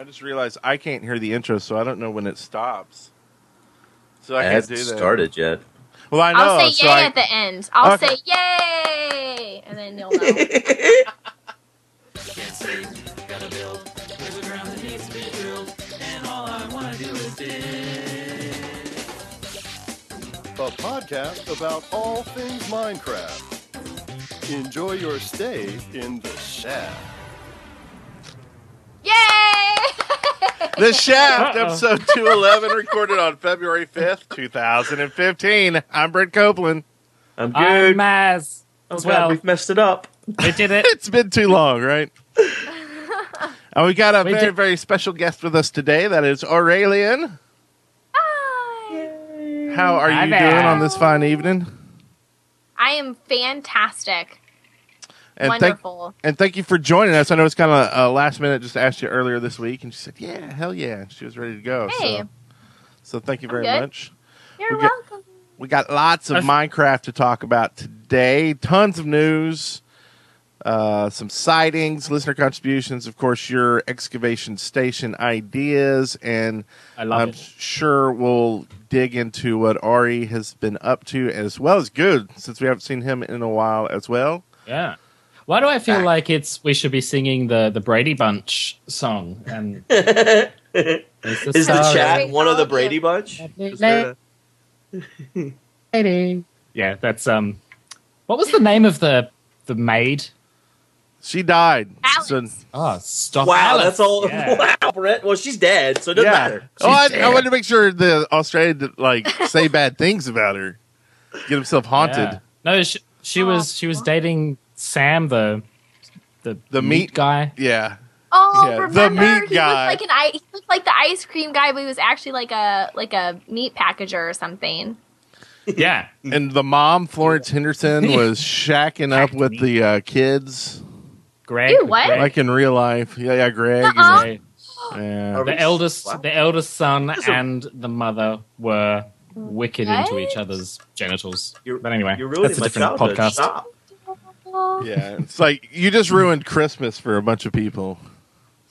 I just realized I can't hear the intro, so I don't know when it stops. So I It can't hasn't do that. started yet. Well, I know. I'll say so yay I- at the end. I'll Okay. say yay, and then you'll know. a podcast about all things Minecraft. Enjoy your stay in the shaft. The Shaft, Uh-oh. episode 211, recorded on February 5th, 2015. I'm Brent Copeland. I'm I'm good. Maz oh, as God, well. we've messed it up. We did it. It's been too long, right? and uh, we got a We very, did- very special guest with us today. That is Aureylian. Hi. How are Hi you there. doing on this fine evening? I am fantastic. And thank, and thank you for joining us. I know it's kind of uh, last minute. Just asked you earlier this week, and she said, "Yeah, hell yeah," she was ready to go. Hey. So, so thank you very much. You're we get- welcome. We got lots of I've- Minecraft to talk about today. Tons of news, uh, some sightings, listener contributions, of course, your excavation station ideas, and I love I'm it. sure we'll dig into what Ari has been up to as well as good, since we haven't seen him in a while as well. Yeah. Why do I feel Ah. like it's we should be singing the the Brady Bunch song? And is Is the chat one of the Brady Bunch? Is there Yeah, that's um. What was the name of the the maid? She died. Alex. So, Oh, stop! wow, Alice. that's all. Yeah. Wow, Brett. Well, she's dead, so it doesn't yeah. matter. Oh, I, She's I wanted to make sure the Australian did, like say bad things about her, get himself haunted. Yeah. No, she, she was she was dating Sam, the the The meat- guy. Yeah. Oh, Yeah, the remember meat he guy. looked like an ice, he looked like the ice cream guy, but he was actually like a like a meat packager or something. Yeah, And the mom, Florence Henderson, was shacking up with the uh, kids, Greg. Ew, what? Greg. like in real life. Yeah, yeah, Greg. and- Uh-uh. Greg. yeah. The eldest, Wow. the eldest son This is a- and the mother were wicked into each other's genitals. You're- but anyway, You're ruining that's a different podcast. Stop. Yeah, it's like you just ruined Christmas for a bunch of people.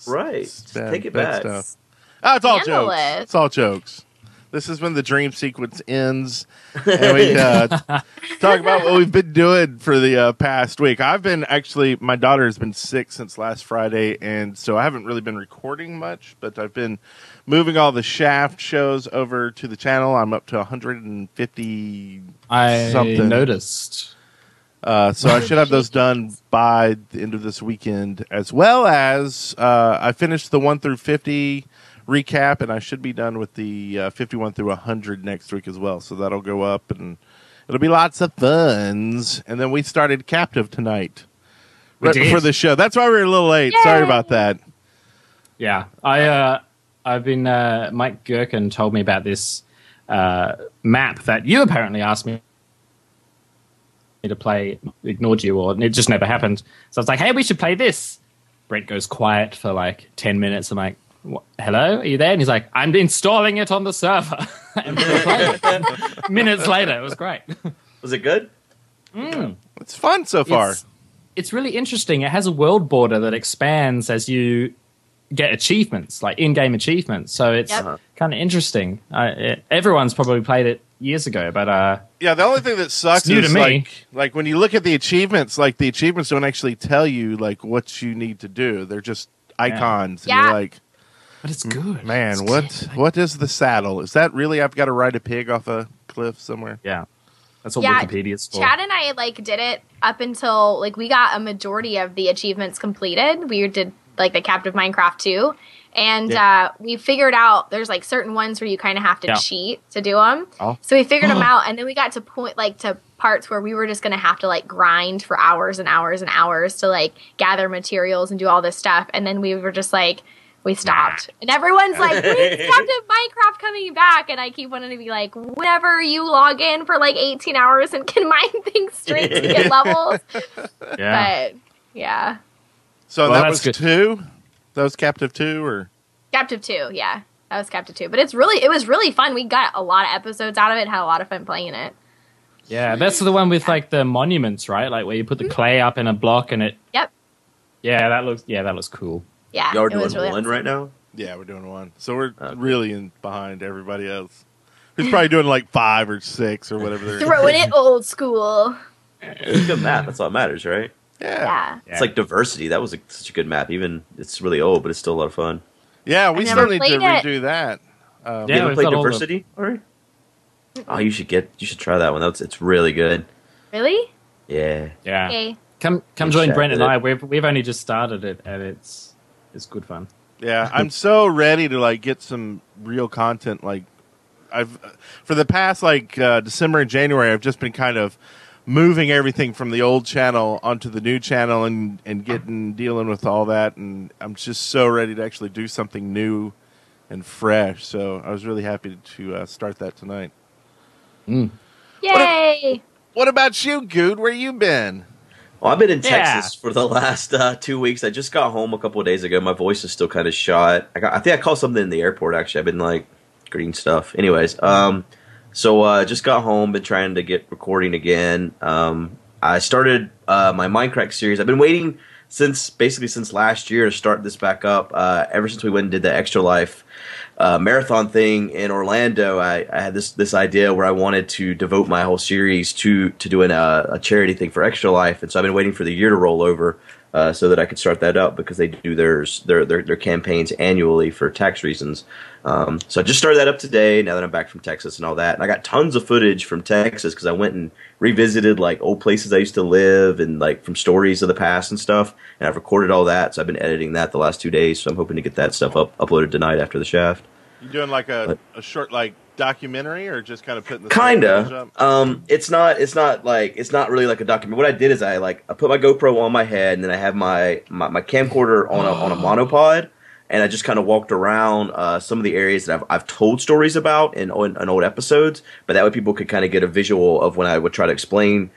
Right. It's Just bad- Take it bad back. stuff. Oh, it's all Handle jokes. it. It's all jokes. This is when the dream sequence ends, and we uh, talk about what we've been doing for the uh, past week. I've been actually, my daughter has been sick since last Friday, and so I haven't really been recording much. But I've been moving all the Shaft shows over to the channel. I'm up to 150 I Something. noticed. Uh, so I should have those done by the end of this weekend, as well as uh, I finished the one through fifty recap, and I should be done with the uh, fifty-one through hundred next week as well. So that'll go up, and it'll be lots of funs. And then we started Captive tonight, We right before the show. That's why we were a little late. Sorry about that. Yeah, I uh, I've been uh, Mike Gherkin told me about this uh, map that you apparently asked me to play. Ignored you, or it just never happened. So I was like, "Hey, we should play this." Brent goes quiet for like ten minutes. I'm like, "Hello, are you there?" And he's like, "I'm installing it on the server." and we played it. Minutes later, it was great. Was it good? It's fun so far. It's, it's really interesting. It has a world border that expands as you get achievements, like in-game achievements. So it's Yep. kind of interesting. Uh, it, everyone's probably played it years ago, but uh, Yeah, the only thing that sucks new is to me. like like when you look at the achievements, like the achievements don't actually tell you like what you need to do. They're just icons. And Yeah. you're like, but it's good. man, It's what good. what is the saddle? Is that really I've got to ride a pig off a cliff somewhere? Yeah, that's what Yeah, Wikipedia's for. Chad and I like did it up until like we got a majority of the achievements completed. We did like the Captive Minecraft 2. And uh, we figured out there's like certain ones where you kind of have to Yeah. cheat to do them. Oh. So we figured them out, and then we got to point like to parts where we were just going to have to like grind for hours and hours and hours to like gather materials and do all this stuff. And then we were just like, we stopped. And everyone's like, when's Captive Minecraft coming back? And I keep wanting to be like, whenever you log in for like 18 hours and can mine things straight to get levels. Yeah. But yeah. So Well, that that's was good. two. That was Captive Two, or Captive 2, yeah. That was Captive 2. But it's really, it was really fun. We got a lot of episodes out of it, had a lot of fun playing it. Yeah, that's the one with like the monuments, right? Like where you put the mm-hmm. clay up in a block and it. Yep. Yeah, that looks. Yeah, that looks cool. Yeah. Y'all are doing really one awesome. right now. yeah, we're doing one. So we're Okay. really in behind everybody else. Who's probably doing like five or six or whatever. They're Throwing it old school. It's a good map. That's all that matters, right? Yeah, Yeah. It's like diversity. That was a, such a good map. Even it's really old, but it's still a lot of fun. yeah. We I still need to it. redo that. Um, Yeah, you ever we've played got all the- diversity? Alright. Oh, you should get. You should try that one. That's it's really good. Really? Yeah. Yeah. Okay. Come come join Brent and. I. We've we've only just started it and it's it's good fun. Yeah, I'm so ready to like get some real content. Like, I've for the past like uh, December and January, I've just been kind of moving everything from the old channel onto the new channel and and getting dealing with all that. And I'm just so ready to actually do something new and fresh. So I was really happy to uh, start that tonight. Yay! What about you, Good? Where you been? Well, I've been in Yeah. Texas for the last uh, two weeks. I just got home a couple of days ago. My voice is still kind of shot. I, got, I think I caught something in the airport. Actually, I've been like green stuff. Anyways, um, so uh, just got home. Been trying to get recording again. Um, I started uh, my Minecraft series. I've been waiting since basically since last year to start this back up. Uh, ever since we went and did the Extra Life uh, marathon thing in Orlando, I, I had this this idea where I wanted to devote my whole series to to doing a, a charity thing for Extra Life, and so I've been waiting for the year to roll over uh, so that I could start that up because they do theirs their their, their campaigns annually for tax reasons. Um, so I just started that up today. Now that I'm back from Texas and all that, and I got tons of footage from Texas because I went and revisited like old places I used to live and like from stories of the past and stuff. And I've recorded all that, so I've been editing that the last two days. So I'm hoping to get that stuff up uploaded tonight after the shaft. You're doing like a, What? a short like documentary or just kind of putting the footage Kinda. Um, it's not. It's not like. It's not really like a document. What I did is I like I put my GoPro on my head and then I have my my, my camcorder on a on a monopod, and I just kind of walked around uh, some of the areas that I've I've told stories about in in, in old episodes. But that way people could kind of get a visual of when I would try to explain.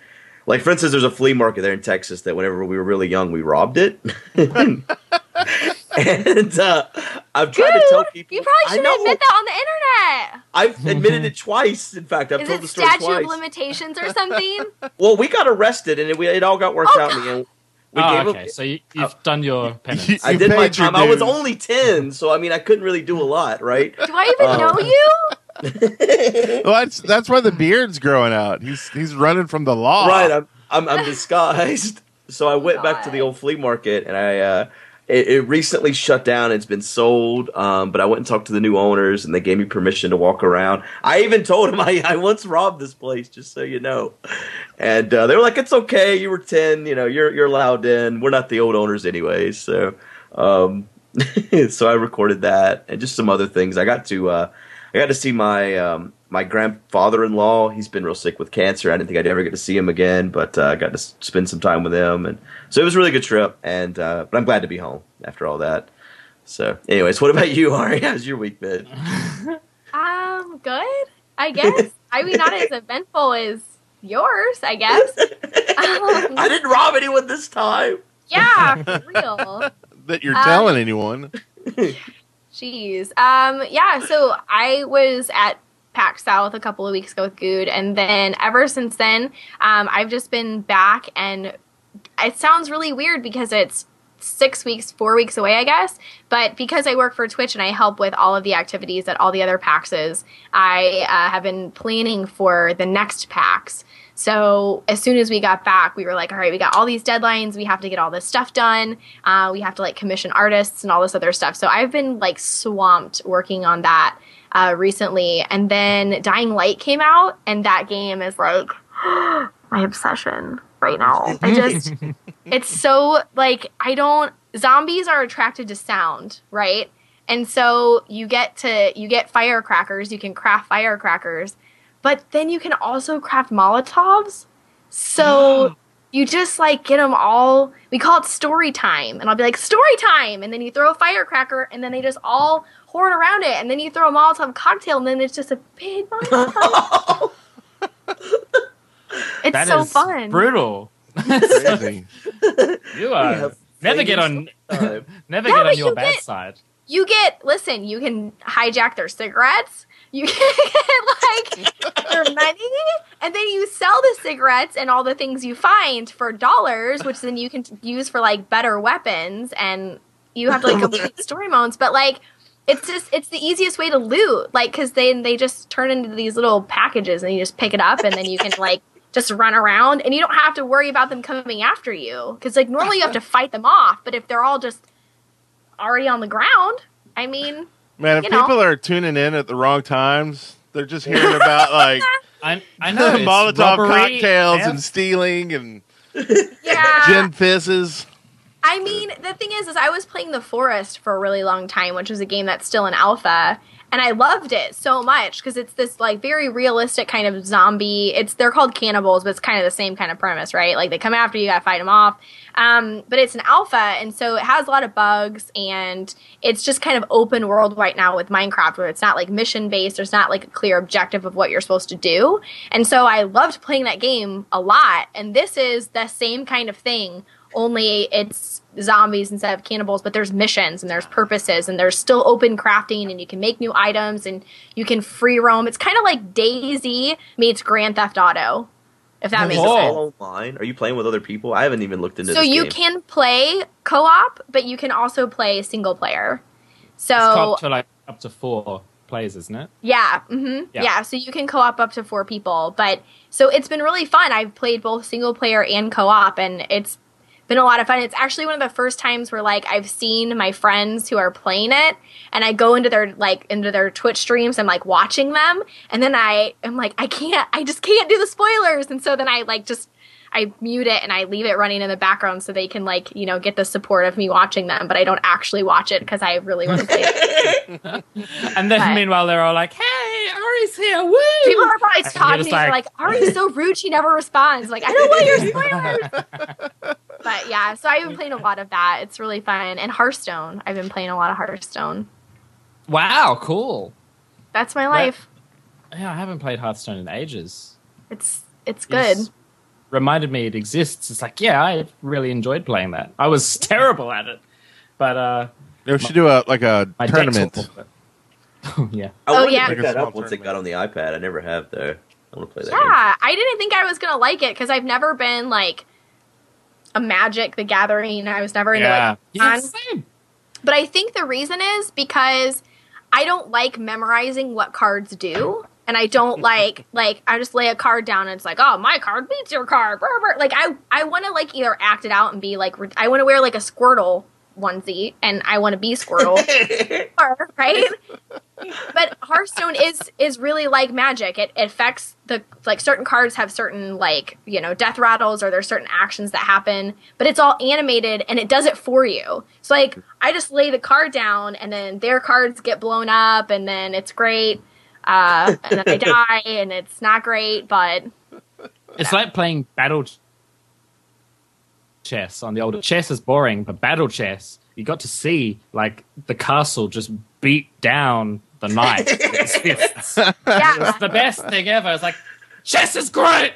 Like for instance, there's a flea market there in Texas that whenever we were really young, we robbed it. and uh, I've tried to tell people. You probably shouldn't admit that on the internet. I've admitted it twice. In fact, I've Is told it the story statute twice. of limitations or something? Well, we got arrested, and it, we, it all got worked Oh, out in the end. We oh, gave okay. him, So you, you've done your penance. You- I did my time. I was only ten, so I mean, I couldn't really do a lot, right? Do I even Oh. know you? Well, that's that's why the beard's growing out. He's he's running from the law. right. I'm, I'm I'm disguised. So I went back to the old flea market, and I uh, it, it recently shut down. It's been sold, um, but I went and talked to the new owners, and they gave me permission to walk around. I even told them I, I once robbed this place, just so you know. And uh, they were like, "It's okay. You were ten. You know, you're you're allowed in. We're not the old owners, anyway." So, um, so I recorded that and just some other things. I got to uh, I got to see my um, my grandfather-in-law. He's been real sick with cancer. I didn't think I'd ever get to see him again, but uh, I got to spend some time with him, and so it was a really good trip. And uh, but I'm glad to be home after all that. So, anyways, what about you, Ari? How's your week been? Um, good. I guess. I mean, not as eventful as yours. I guess. Um, I didn't rob anyone this time. yeah, for real. that you're Um, telling anyone. Jeez. Um, yeah, so I was at PAX South a couple of weeks ago with Good, and then ever since then, um, I've just been back, and it sounds really weird because it's six weeks, four weeks away, I guess. But because I work for Twitch and I help with all of the activities at all the other PAXs, I uh, have been planning for the next PAX. So as soon as we got back, we were like, all right, we got all these deadlines. We have to get all this stuff done. Uh, we have to like commission artists and all this other stuff. So I've been like swamped working on that uh, recently. And then Dying Light came out, and that game is like my obsession right now. I just, it's so like, I don't, zombies are attracted to sound, right? And so you get to, you get firecrackers, you can craft firecrackers, but then you can also craft Molotovs. So you just like get them all. We call it story time, and I'll be like story time, and then you throw a firecracker, and then they just all hoard around it, and then you throw a Molotov cocktail, and then it's just a big Molotov. it's That so is fun. Crazy. brutal. You are never get on never Yeah, get on your you bad get- side. you get listen you can hijack their cigarettes you can get like their money and then you sell the cigarettes and all the things you find for dollars which then you can use for like better weapons and you have to like complete story modes but like it's just it's the easiest way to loot like because then they just turn into these little packages and you just pick it up and then you can like just run around and you don't have to worry about them coming after you because like normally you have to fight them off but if they're all just already on the ground i mean Man, if You know. people are tuning in at the wrong times, they're just hearing about like I, I know it's Molotov robbery, cocktails theft. and stealing and yeah gin fizzes. I mean, the thing is, is I was playing The Forest for a really long time, which was a game that's still in alpha, and I loved it so much because it's this like very realistic kind of zombie. It's they're called cannibals, but it's kind of the same kind of premise, right? Like they come after you, you gotta fight them off. Um, but it's an alpha, and so it has a lot of bugs, and it's just kind of open world right now with Minecraft, where it's not like mission based. There's not like a clear objective of what you're supposed to do, and so I loved playing that game a lot. And this is the same kind of thing only it's zombies instead of cannibals but there's missions and there's purposes and there's still open crafting and you can make new items and you can free roam it's kind of like DayZ meets grand theft auto if that makes it Oh. sense all online? Are you playing with other people? I haven't even looked into so this you game. can play co-op but you can also play single player so It's co-op to like up to four players, isn't it? Yeah, hmm Yeah. yeah. So you can co-op up to four people, but so it's been really fun. I've played both single player and co-op, and it's been a lot of fun. It's actually one of the first times where like I've seen my friends who are playing it, and I go into their like into their Twitch streams. I'm like watching them, and then I am like, I can't, I just can't do the spoilers, and so then I like just. I mute it and I leave it running in the background so they can like you know get the support of me watching them, but I don't actually watch it because I really want to play it. And then But- meanwhile they're all like, "Hey, Ari's here! Woo!" People are probably talking to me. They're like- like, Ari's so rude. She never responds. Like, I don't want your spoilers. but yeah, so I've been playing a lot of that. It's really fun. And Hearthstone. I've been playing a lot of Hearthstone. wow, cool. That's my life. Yeah, I haven't played Hearthstone in ages. It's it's good. It's reminded me it exists. It's like, yeah, I really enjoyed playing that. I was terrible at it, but uh, We should do a like a tournament. Oh yeah, I Oh, yeah. pick Like that up once it got on the iPad. I never have though. I want to play that. Yeah, I didn't think I was gonna like it because I've never been like a Magic the Gathering. I was never into yeah, like yeah, on- same. But I think the reason is because I don't like memorizing what cards do. And I don't like like I just lay a card down and it's like, oh, my card beats your card. Brr, brr. Like I I want to like either act it out and be like I want to wear like a Squirtle onesie and I want to be Squirtle, right? But Hearthstone is is really like Magic. It, it affects the like certain cards have certain like you know death rattles or there's certain actions that happen, but it's all animated and it does it for you. So like I just lay the card down and then their cards get blown up and then it's great, uh, and then they die and it's not great, but It's like playing battle ch- chess on the older chess is boring, but battle chess you got to see like the castle just beat down the knight. with its yeah, It's the best thing ever. It's like chess is great.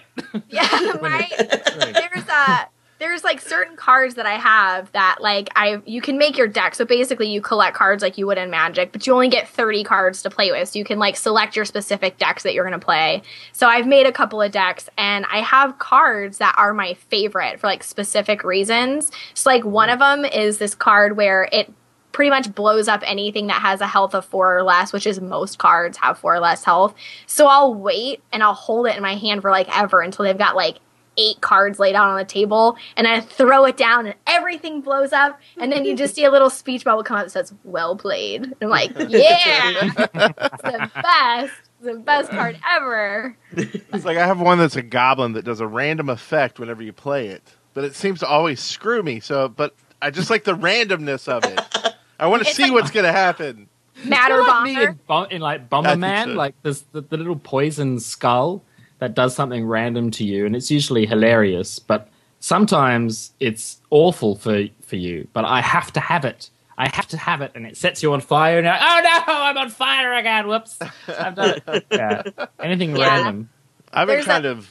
yeah. My there's a there's like certain cards that I have that like I you can make your deck. So basically you collect cards like you would in Magic, but you only get 30 cards to play with. So you can like select your specific decks that you're going to play. So I've made a couple of decks and I have cards that are my favorite for like specific reasons. So like one of them is this card where it pretty much blows up anything that has a health of four or less, which is most cards have four or less health. So I'll wait and I'll hold it in my hand for like ever until they've got like eight cards laid out on the table and I throw it down and everything blows up and then you just see a little speech bubble come up that says, Well played. And I'm like, Yeah It's the best. The best card ever. It's like I have one that's a goblin that does a random effect whenever you play it, but it seems to always screw me. So, but I just like the randomness of it. I want to see like- what's going to happen. Matter like me Bomber. in, in like I think Bomberman, so. like there's the, the little poison skull that does something random to you, and it's usually hilarious, but sometimes it's awful for for you. But I have to have it. I have to have it, and it sets you on fire. And you're like, oh no, I'm on fire again. Whoops, I've done it. Yeah, anything Yeah. random. I've been There's kind a- of.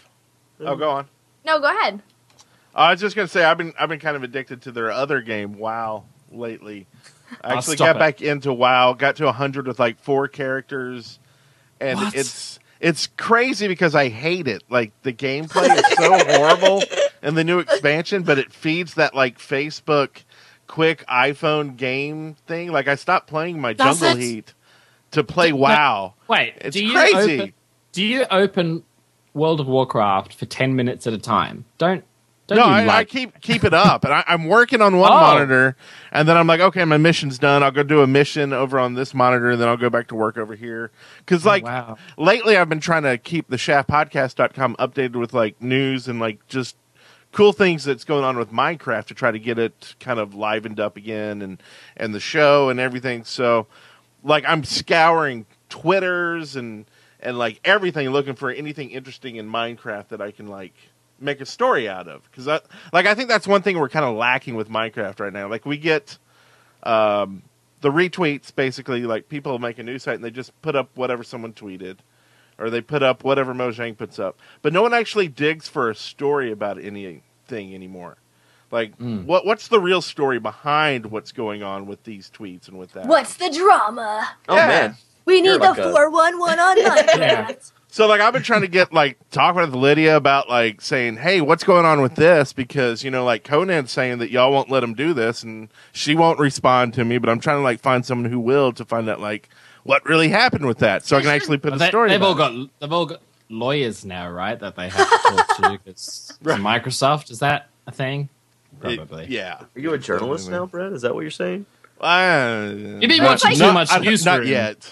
Oh, go on. No, go ahead. I was just gonna say I've been I've been kind of addicted to their other game, WoW, lately. I actually got it. back into WoW, got to hundred with like four characters, and What? it's it's crazy because I hate it. Like the gameplay is so horrible in the new expansion, but it feeds that like Facebook quick iPhone game thing. Like I stopped playing my Jungle it? Heat to play WoW. Wait, It's do you crazy. Open, do you open World of Warcraft for ten minutes at a time? Don't don't no, I, I keep keep it up, and I, I'm working on one Oh. monitor, and then I'm like, okay, my mission's done. I'll go do a mission over on this monitor, and then I'll go back to work over here. Because oh, like Oh, wow. lately, I've been trying to keep the shaftpodcast.com updated with like news and like just cool things that's going on with Minecraft to try to get it kind of livened up again, and and the show and everything. So like I'm scouring Twitters and and like everything looking for anything interesting in Minecraft that I can like make a story out of because like I think that's one thing we're kind of lacking with Minecraft right now. Like we get um, the retweets basically like people make a news site and they just put up whatever someone tweeted or they put up whatever Mojang puts up, but no one actually digs for a story about anything anymore. Like Mm. what what's the real story behind what's going on with these tweets and with that? What's the drama? Oh Yeah. man, We need the 411 on Minecraft. So like I've been trying to get like talk with Lydia about like saying, hey, what's going on with this? Because you know like Conan's saying that y'all won't let him do this, and she won't respond to me. But I'm trying to like find someone who will to find out like what really happened with that, so I can actually put a They, story. have all about got they've all got lawyers now, right? That they have to talk to. 'cause Right. Microsoft is that a thing? it. Probably. yeah. are you a journalist now, Brad? Is that what you're saying? Uh, You've been not- watching too much I- newsroom. Not yet.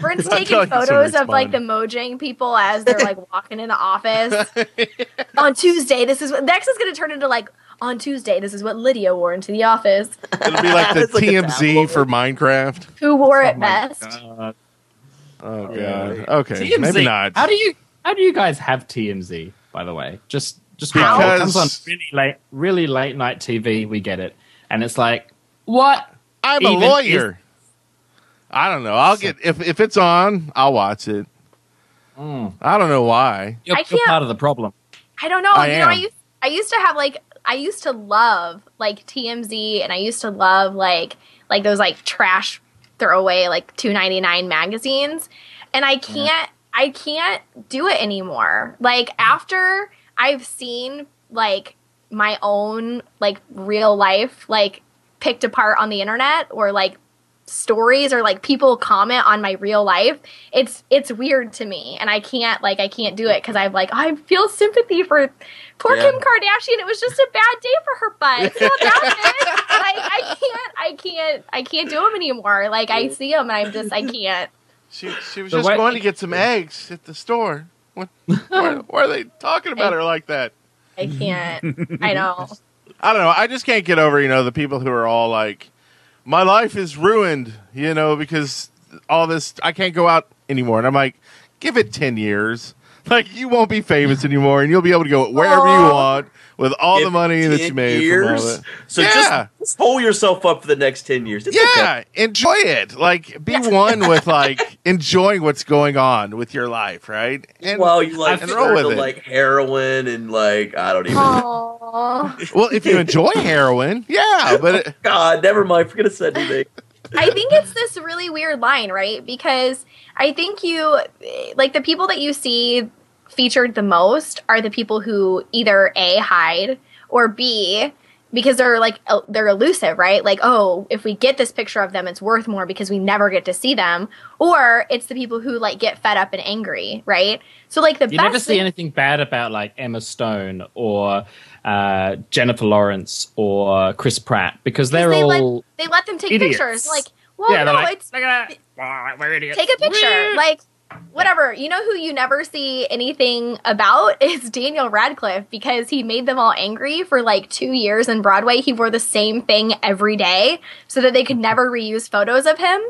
Brent's taking tell you some photos of like the. Mojang people as they're like walking in the office. on Tuesday, this is what next is going to turn into like on Tuesday, this is what Lydia wore into the office. It'll be like the It's like TMZ for Minecraft. Who wore it Oh my best? God. Oh, oh god. Okay, TMZ. maybe not. How do you how do you guys have TMZ? By the way, just just Because- how it comes on really late, really late night TV. We get it, and it's like what? I'm a even lawyer. I don't know. I'll get if if it's on, I'll watch it. Mm, I don't know why. you're, I you're can't- part of the problem. I don't know. I you know, I am. used I used to have like I used to love like TMZ and I used to love like like those like trash throwaway like 2.99 magazines and I can't I can't do it anymore. Like after I've seen like my own like real life like picked apart on the internet or like stories or like people comment on my real life it's it's weird to me and i can't like i can't do it because i'm like i feel sympathy for poor Yeah. kim kardashian it was just a bad day for her butt it's not that like i can't i can't i can't do them anymore like i see them and i'm just i can't She she was The just way- going to get some eggs at the store. What? Why, why are they talking about her like that? i can't i know I don't know. I just can't get over you know the people who are all like, my life is ruined. You know because all this I can't go out anymore. And I'm like, give it ten years. Like you won't be famous anymore, and you'll be able to go wherever you want with all the money that you made years? from all that. So Yeah. just, just hold yourself up for the next ten years. It's okay. Yeah, enjoy it. Like, be one with like enjoying what's going on with your life, right? And Well, you like and roll with it. like heroin and like I don't even. Aww. well, if you enjoy heroin, yeah, but oh, it, God, never mind. Forget to say anything. I think it's this really weird line, right? Because I think you, like, the people that you see featured the most are the people who either A, hide, or B, because they're like, they're elusive, right? Like, oh, if we get this picture of them, it's worth more because we never get to see them. Or it's the people who, like, get fed up and angry, right? So, like, the You never see thing- anything bad about like Emma Stone or uh, Jennifer Lawrence or Chris Pratt because they're they let- all they let them take idiots. pictures. Like, well, yeah. no, They're like, it's look at that. Wow, we're idiots. take a picture like whatever you know who you never see anything about is daniel radcliffe because he made them all angry for like two years in broadway he wore the same thing every day so that they could never reuse photos of him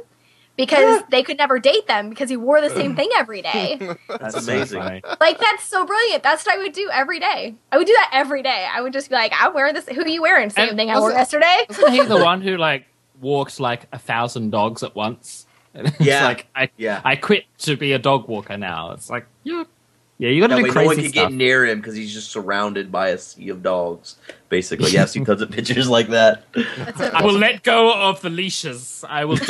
because they could never date them because he wore the same thing every day. That's amazing. like that's so brilliant. That's what I would do every day. I would do that every day. I would just be like, I'm wearing this. Who are you wearing? Same And thing I wore wasn't- yesterday. Wasn't he the one who like walks like a thousand dogs at once? And it's Yeah. like I Yeah. I quit to be a dog walker now. It's like yeah, yeah. You got to That do way, no one can stuff. get near him because he's just surrounded by a sea of dogs. Basically, yeah, I've seen tons of pictures like that. I will let go of the leashes. I will.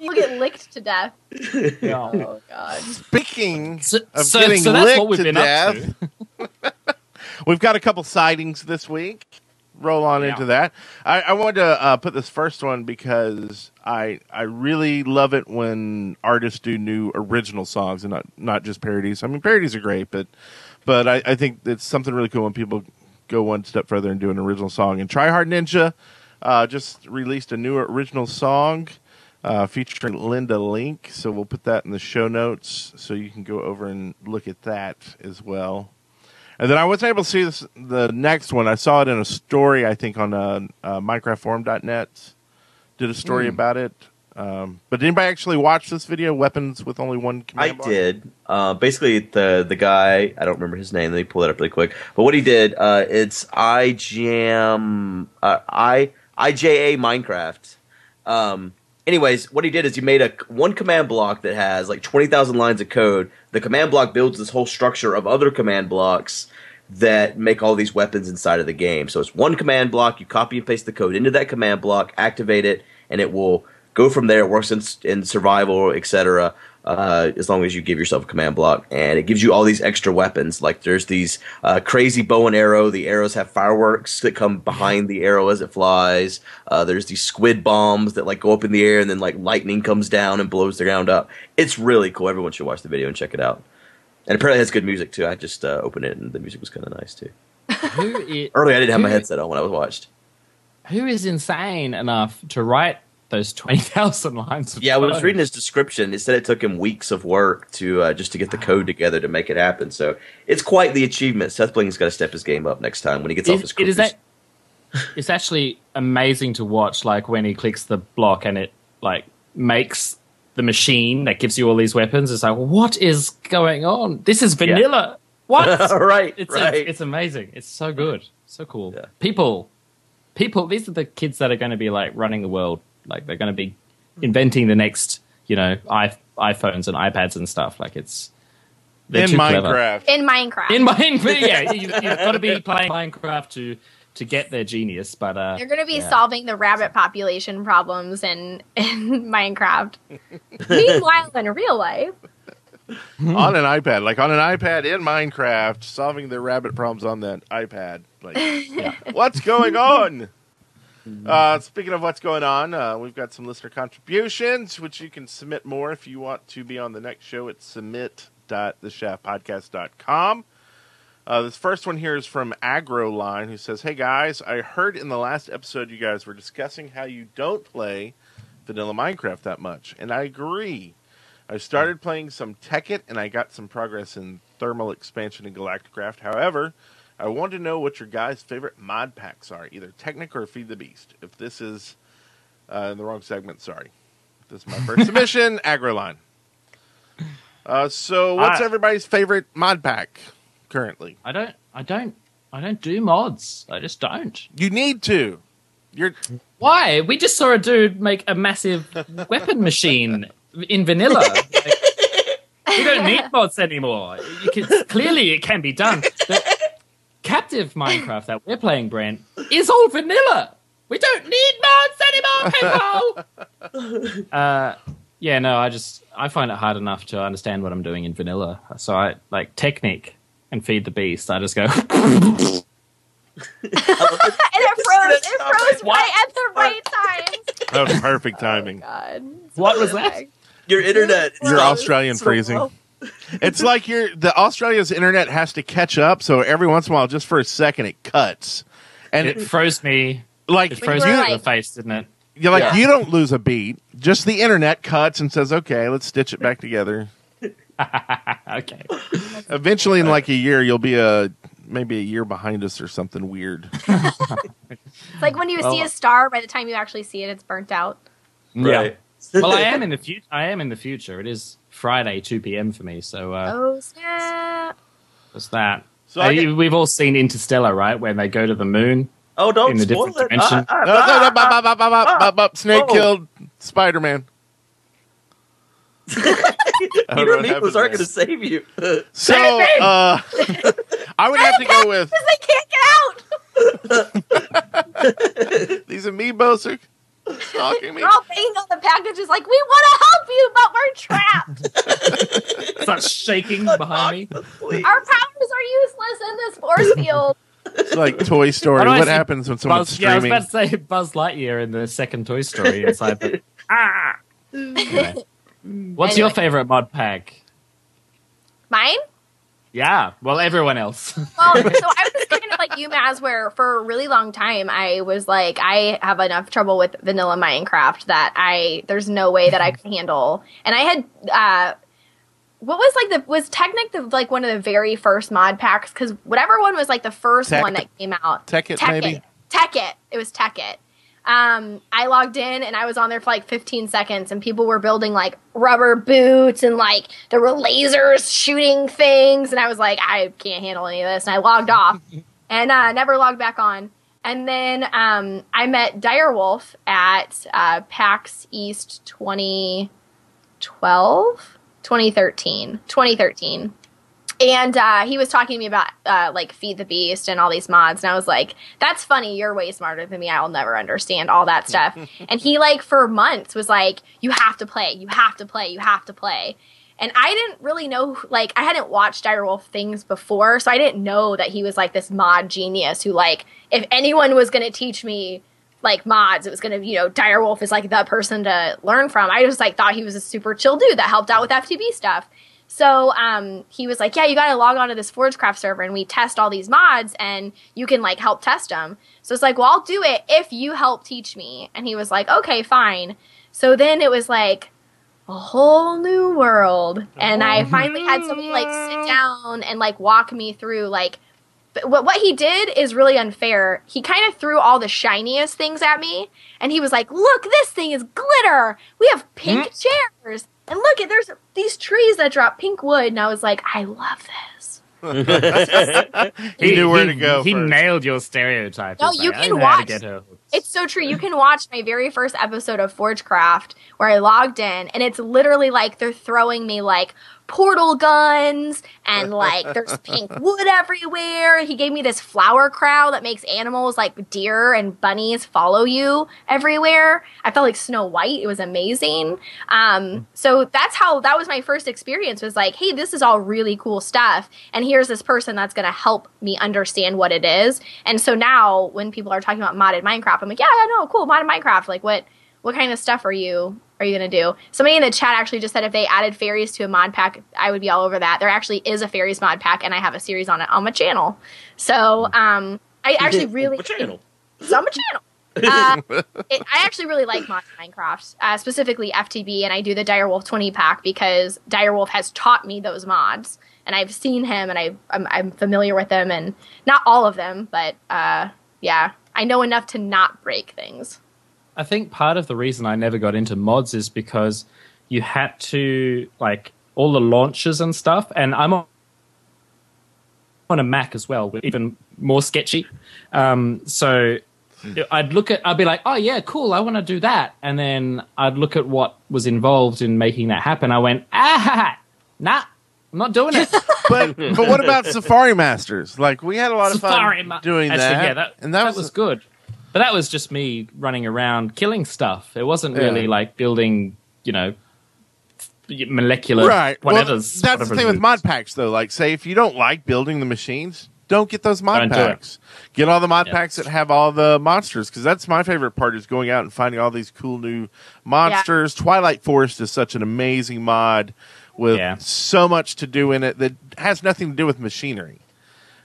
You'll get licked to death. Oh god. Speaking So, of so, getting so that's licked what we've to death, to. we've got a couple sightings this week. Roll on Yeah. into that. I, I wanted to uh, put this first one because I I really love it when artists do new original songs and not not just parodies. I mean, parodies are great, but but I, I think it's something really cool when people go one step further and do an original song. And Try Hard Ninja uh, just released a new original song uh, featuring Linda Link. So we'll put that in the show notes so you can go over and look at that as well. And then I wasn't able to see this, the next one. I saw it in a story, I think, on uh, uh, MinecraftForum.net. Did a story Hmm. about it. Um, but did anybody actually watch this video? Weapons with only one I command block? did. Uh, basically, the the guy I don't remember his name. Let me pull that up really quick. But what he did, uh, it's IGM, uh, I IJA Minecraft. Um, anyways, what he did is he made a one command block that has like twenty thousand lines of code. The command block builds this whole structure of other command blocks that make all these weapons inside of the game. So it's one command block. You copy and paste the code into that command block, activate it, and it will go from there. It works in, in survival, etc. Uh, as long as you give yourself a command block, and it gives you all these extra weapons. Like there's these uh, crazy bow and arrow. The arrows have fireworks that come behind the arrow as it flies. Uh, there's these squid bombs that like go up in the air, and then like lightning comes down and blows the ground up. It's really cool. Everyone should watch the video and check it out. And apparently it has good music too. I just uh, opened it and the music was kind of nice too. Who i- Earlier I didn't have my headset on when I was watched. who is insane enough to write those twenty thousand lines? Of Yeah, I was reading his description. It said it took him weeks of work to uh, just to get the code together to make it happen. So it's quite the achievement. Seth Bling's got to step his game up next time when he gets off It- his. it is cruise. that. It's actually amazing to watch, like when he clicks the block and it like makes the machine that gives you all these weapons. It's like, what is going on? This is vanilla. What? right, It's, right. it's it's amazing. It's so good, so cool. Yeah. People, people. These are the kids that are going to be like running the world. Like they're going to be inventing the next, you know, iPhones and iPads and stuff. Like it's they're In too clever. Minecraft. In Minecraft. In Minecraft, yeah, you, you've got to be playing Minecraft to to get their genius. But uh, They're going to be Yeah. solving the rabbit population problems in, in Minecraft. Meanwhile, in real life, on an iPad, like on an iPad in Minecraft, solving the rabbit problems on that iPad. Like, what's going on? Uh, speaking of what's going on, uh, we've got some listener contributions, which you can submit more if you want to be on the next show at submit.theshaftpodcast.com. Uh, this first one here is from AgroLine, who says, Hey guys, I heard in the last episode you guys were discussing how you don't play vanilla Minecraft that much, and I agree. I started playing some Tekkit and I got some progress in thermal expansion and Galacticraft. However, I want to know what your guys' favorite mod packs are, either Technic or Feed the Beast. If this is uh, in the wrong segment, sorry. This is my first submission, Agroline. Uh, so, what's I- everybody's favorite mod pack currently? I don't, I don't, I don't do mods. I just don't. You need to. You're Why? We just saw a dude make a massive weapon machine in vanilla. Like, we don't need mods anymore. You can, clearly, it can be done. The captive Minecraft that we're playing, Brent, is all vanilla. We don't need mods anymore, people. uh, yeah, no, I just I find it hard enough to understand what I'm doing in vanilla. So I like Technic and Feed the Beast. I just go. and it froze. It froze What? right at the right time. that was perfect timing. God. What was that? Your internet. You're Australian So freezing. Well. It's like your the Australia's internet has to catch up, so every once in a while, just for a second, it cuts, and It it, froze me. like It you, froze were me in the face, didn't it? you're like Yeah. you don't lose a beat. Just the internet cuts and says, "Okay, let's stitch it back together." okay. Eventually, in like a year, you'll be a maybe a year behind us or something weird. It's like when you see Oh. a star, by the time you actually see it, it's burnt out. Right. well, I am in the future. I am in the future. It is Friday, two p.m. for me. So uh, Oh snap! what's that? So Uh, get- we've all seen Interstellar, right? When they go to the moon. Oh, don't In a spoil different it. dimension. No, no, no. Snake Whoa. killed Spider Man. Your amigos aren't going to save you. So, uh, I would have to go with Because they can't get out. these amiibos are stalking me. They're all banging on the packages like, we want to help you, but we're trapped. Starts shaking behind me. Please. Our powers are useless in this force field. It's like Toy Story. Why What see happens when someone's Buzz, yeah, I was about to say Buzz Lightyear in the second Toy Story inside the. ah. Anyway. What's your favorite mod pack? Mine? Yeah, well, everyone else. Well, so I was kind of like you, Maz, where for a really long time I was like, I have enough trouble with vanilla Minecraft that I there's no way that I could handle. And I had uh, what was like the was Technic the like one of the very first mod packs because whatever one was like the first Tech- one that came out. Tekkit, Tech maybe? It. Tekkit. It was Tekkit. Um, I logged in and I was on there for like 15 seconds, and people were building like rubber boots and like there were lasers shooting things, and I was like, I can't handle any of this, and I logged off and uh, never logged back on. And then um, I met Direwolf at uh, PAX East 2012, 2013, 2013 and uh, he was talking to me about uh, like feed the beast and all these mods and i was like that's funny you're way smarter than me i'll never understand all that stuff. And he like for months was like you have to play you have to play you have to play. And i didn't really know like i hadn't watched direwolf things before so i didn't know that he was like this mod genius who like if anyone was going to teach me like mods it was going to you know direwolf is like the person to learn from. I just like thought he was a super chill dude that helped out with ftb stuff so um, he was like, "Yeah, you got to log on to this ForgeCraft server, and we test all these mods, and you can like help test them." So it's like, "Well, I'll do it if you help teach me." And he was like, "Okay, fine." So then it was like a whole new world, and I finally had somebody like sit down and like walk me through like. But what what he did is really unfair. He kind of threw all the shiniest things at me, and he was like, "Look, this thing is glitter. We have pink chairs, and look at there's these trees that drop pink wood." And I was like, "I love this." He knew where to go. He, first. nailed your stereotype. No, He's you like, can know how to watch. get her hooked. It's so true. You can watch my very first episode of Forgecraft where I logged in, and it's literally like they're throwing me like portal guns and like there's pink wood everywhere. He gave me this flower crown that makes animals like deer and bunnies follow you everywhere. I felt like Snow White. It was amazing. Um, so that's how that was my first experience. Was like, hey, this is all really cool stuff, and here's this person that's going to help me understand what it is. And so now when people are talking about modded Minecraft, I'm like, yeah, I know, cool, modded Minecraft. Like, what what kind of stuff are you are you gonna do? Somebody in the chat actually just said if they added fairies to a mod pack, I would be all over that. There actually is a fairies mod pack, and I have a series on it on my channel. So um, I actually really What channel? it's on my channel. Uh, it, I actually really like mod Minecraft, uh, specifically FTB, and I do the Direwolf 20 pack because Direwolf has taught me those mods, and I've seen him, and I, I'm, I'm familiar with them, and not all of them, but uh, yeah, I know enough to not break things. I think part of the reason I never got into mods is because you had to like all the launches and stuff, and I'm on on a Mac as well, with even more sketchy. Um, so I'd look at, I'd be like, oh yeah, cool, I want to do that, and then I'd look at what was involved in making that happen. I went, ah, nah, I'm not doing it. But but what about Safari Masters? Like we had a lot of Safari fun Ma- doing Actually, that. Yeah, that, and that, that was good. But that was just me running around killing stuff. It wasn't Yeah. really like building, you know, molecular right. Well, whatever's. that's the whatever's thing with mod packs, though. Like, say if you don't like building the machines, don't get those mod Don't packs. Get all the mod Yeah. packs that have all the monsters, because that's my favorite part is going out and finding all these cool new monsters. Twilight Forest is such an amazing mod with Yeah. so much to do in it that has nothing to do with machinery.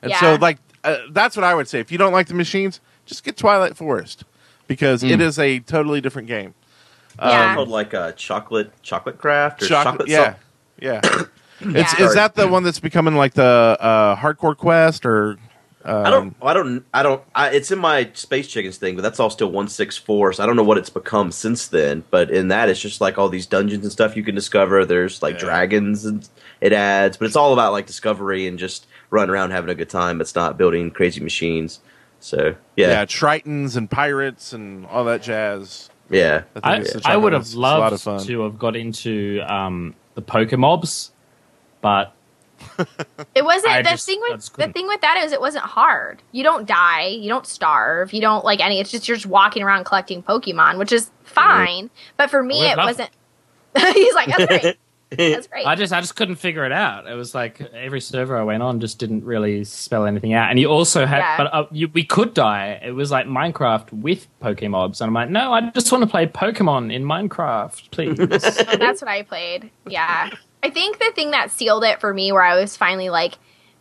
And Yeah. so, like, uh, that's what I would say. If you don't like the machines, just get Twilight Forest because Hmm. it is a totally different game. Yeah. called like a chocolate chocolate craft or Chocolate, chocolate, yeah, salt. yeah. It's, Yeah. is that the one that's becoming like the uh, hardcore quest or I don't. I don't. I don't. I, it's in my space chickens thing, but that's all still one six four. So I don't know what it's become since then. But in that, it's just like all these dungeons and stuff you can discover. There's like Yeah. dragons and it adds, but it's all about like discovery and just running around having a good time. It's not building crazy machines. So yeah. yeah, Tritons and pirates and all that jazz. yeah. I think I, it's such I a- would have it's a lot of loved fun. to have got into um, the Pokemobs, but It wasn't I the just- thing with the thing with that is it wasn't hard. You don't die, you don't starve, you don't like any. It's just you're just walking around collecting Pokemon, which is fine. But for me, it love- wasn't. He's like, that's great. That's great. I just I just couldn't figure it out. It was like every server I went on just didn't really spell anything out. And you also had, Yeah. but uh, you, we could die. It was like Minecraft with Pokemobs, and I'm like, no, I just want to play Pokemon in Minecraft, please. That's what I played. Yeah. I think the thing that sealed it for me where I was finally like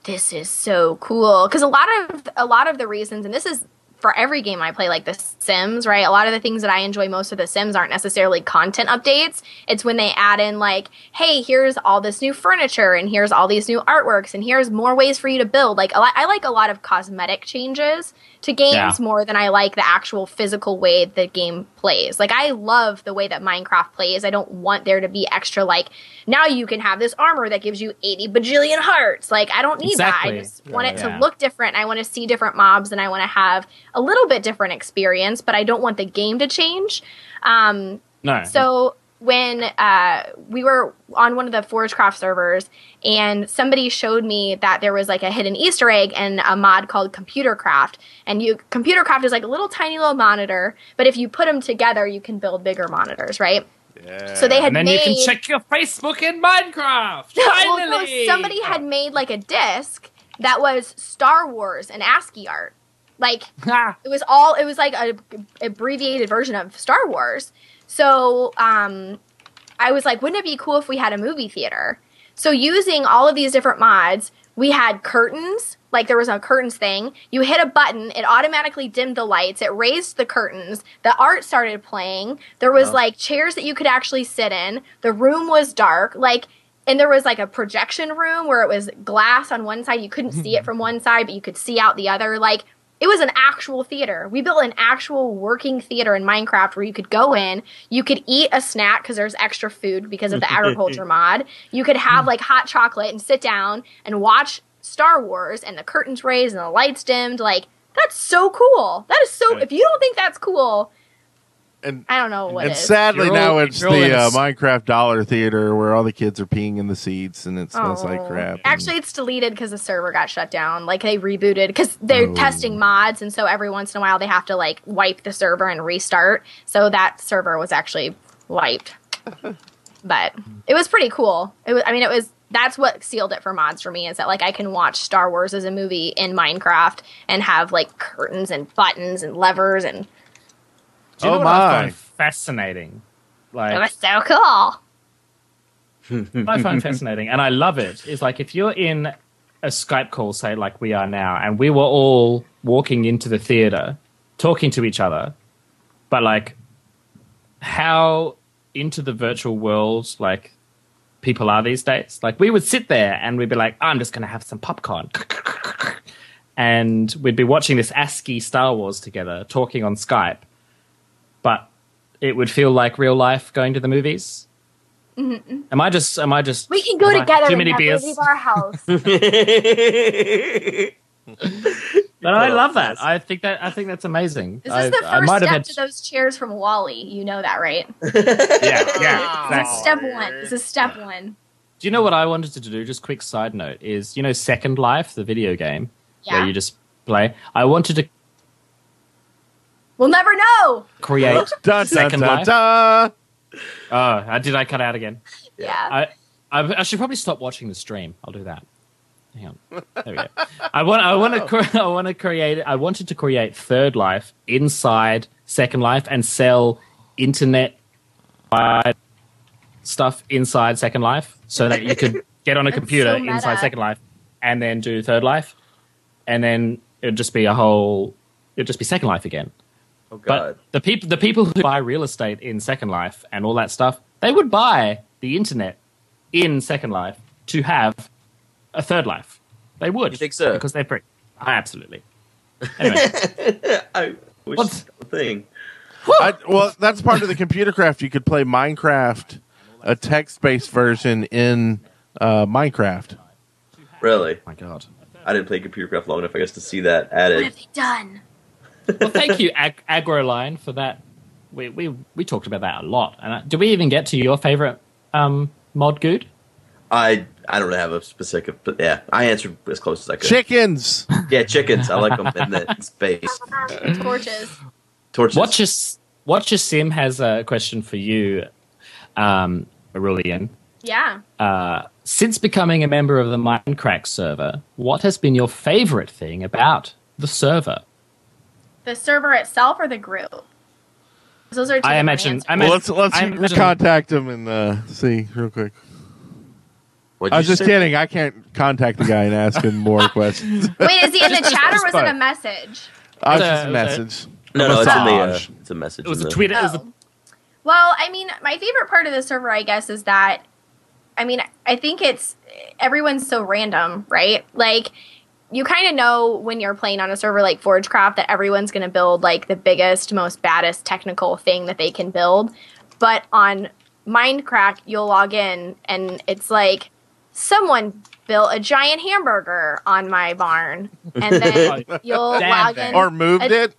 this is so cool cuz a lot of a lot of the reasons and this is for every game I play like The Sims, right? A lot of the things that I enjoy most of The Sims aren't necessarily content updates. It's when they add in like, "Hey, here's all this new furniture and here's all these new artworks and here's more ways for you to build." Like I like a lot of cosmetic changes to games Yeah. more than I like the actual physical way the game plays. Like I love the way that Minecraft plays. I don't want there to be extra like now you can have this armor that gives you 80 bajillion hearts. Like I don't need that. I just want it Yeah. to look different. I want to see different mobs and I want to have a little bit different experience, but I don't want the game to change. Um no. so when uh, we were on one of the Forgecraft servers, and somebody showed me that there was like a hidden Easter egg and a mod called Computercraft, and you Computercraft is like a little tiny little monitor, but if you put them together, you can build bigger monitors, right? Yeah. So they had and then made you can check your Facebook in Minecraft. well, no, Finally, somebody had made like a disc that was Star Wars and ASCII art, like it was all it was like a abbreviated version of Star Wars. So um, I was like, wouldn't it be cool if we had a movie theater? So using all of these different mods, we had curtains. Like there was a curtains thing. You hit a button, it automatically dimmed the lights. It raised the curtains. The art started playing. There was like chairs that you could actually sit in. The room was dark. Like and there was like a projection room where it was glass on one side. You couldn't see it from one side, but you could see out the other. Like it was an actual theater. We built an actual working theater in Minecraft where you could go in, you could eat a snack because there's extra food because of the agriculture mod. You could have like hot chocolate and sit down and watch Star Wars and the curtains raised and the lights dimmed. Like that's so cool. That is so. If you don't think that's cool, and I don't know what and is. sadly You're now all- it's you're all the a uh, s- Minecraft Dollar Theater where all the kids are peeing in the seats and it smells like Oh. crap. and- Actually, it's deleted because the server got shut down. Like they rebooted because they're Oh. testing mods, and so every once in a while they have to like wipe the server and restart. So that server was actually wiped. but it was pretty cool. It was. I mean, it was. That's what sealed it for mods for me is that like I can watch Star Wars as a movie in Minecraft and have like curtains and buttons and levers and Do you oh know Oh what I my. find fascinating? it Like was so cool. what I find fascinating, and I love it. it, is like if you're in a Skype call, say like we are now, and we were all walking into the theater, talking to each other, but like how into the virtual world like people are these days. Like we would sit there and we'd be like, I'm just going to have some popcorn. And we'd be watching this ASCII Star Wars together, talking on Skype. But it would feel like real life going to the movies. Mm-hmm. Am I just? Am I just? We can go have I- together Too and many never beers. leave our house. But I love that. I think that. I think that's amazing. This I, is the I first might step had. to those chairs from WALL-E. You know that, right? yeah, yeah. This Exactly. is step one. This is step one. Do you know what I wanted to do? Just quick side note is you know Second Life, the video game Yeah. where you just play. I wanted to We'll never know. create. Dun, dun, Second dun, Life? dun. oh, uh, did I cut out again? Yeah. I, I I should probably stop watching the stream. I'll do that. Hang on. There we go. I want I want to cre- I want to create I wanted to create Third Life inside Second Life and sell internet stuff inside Second Life so that you could get on a computer so inside Second Life and then do Third Life and then it'd just be a whole it'd just be Second Life again. Oh god. But the people the people who buy real estate in Second Life and all that stuff, they would buy the internet in Second Life to have a third life. They would. You think so? Because they're free. Absolutely. Anyway, I wish What's- that was a thing. I, well, that's part of the computer craft. You could play Minecraft, a text-based version in uh, Minecraft. Really, my God. I didn't play computer craft long enough, I guess, to see that added. What added. have they done? Well, thank you, Ag- Agroline, for that. We, we we talked about that a lot. And uh, did we even get to your favorite um, mod, Good? I I don't have a specific, but yeah, I answered as close as I could. Chickens. Yeah, chickens. I like them in the space. Torches. Torches. Watch your, Watch your Sim has a question for you, um, Aureylian. Yeah. Uh, since becoming a member of the MindCrack server, what has been your favorite thing about the server? The server itself or the group? Those are two I different imagine. answers. I Well, imagine let's let's I imagine- contact him and uh, see real quick. What'd I was just say? kidding. I can't contact the guy and ask him more questions. Wait, is he in the chat or was it a message? I was It's a- just a it was a- message. No, no, it's in the. Uh, it's a message. It was a tweet. It was a, Oh. Well, I mean, my favorite part of the server, I guess, is that, I mean, I think it's everyone's so random, right? Like, you kind of know when you're playing on a server like Forgecraft that everyone's going to build like the biggest, most baddest technical thing that they can build. But on MindCrack, you'll log in and it's like someone built a giant hamburger on my barn, and then you'll Damn log that. in Or moved a- it.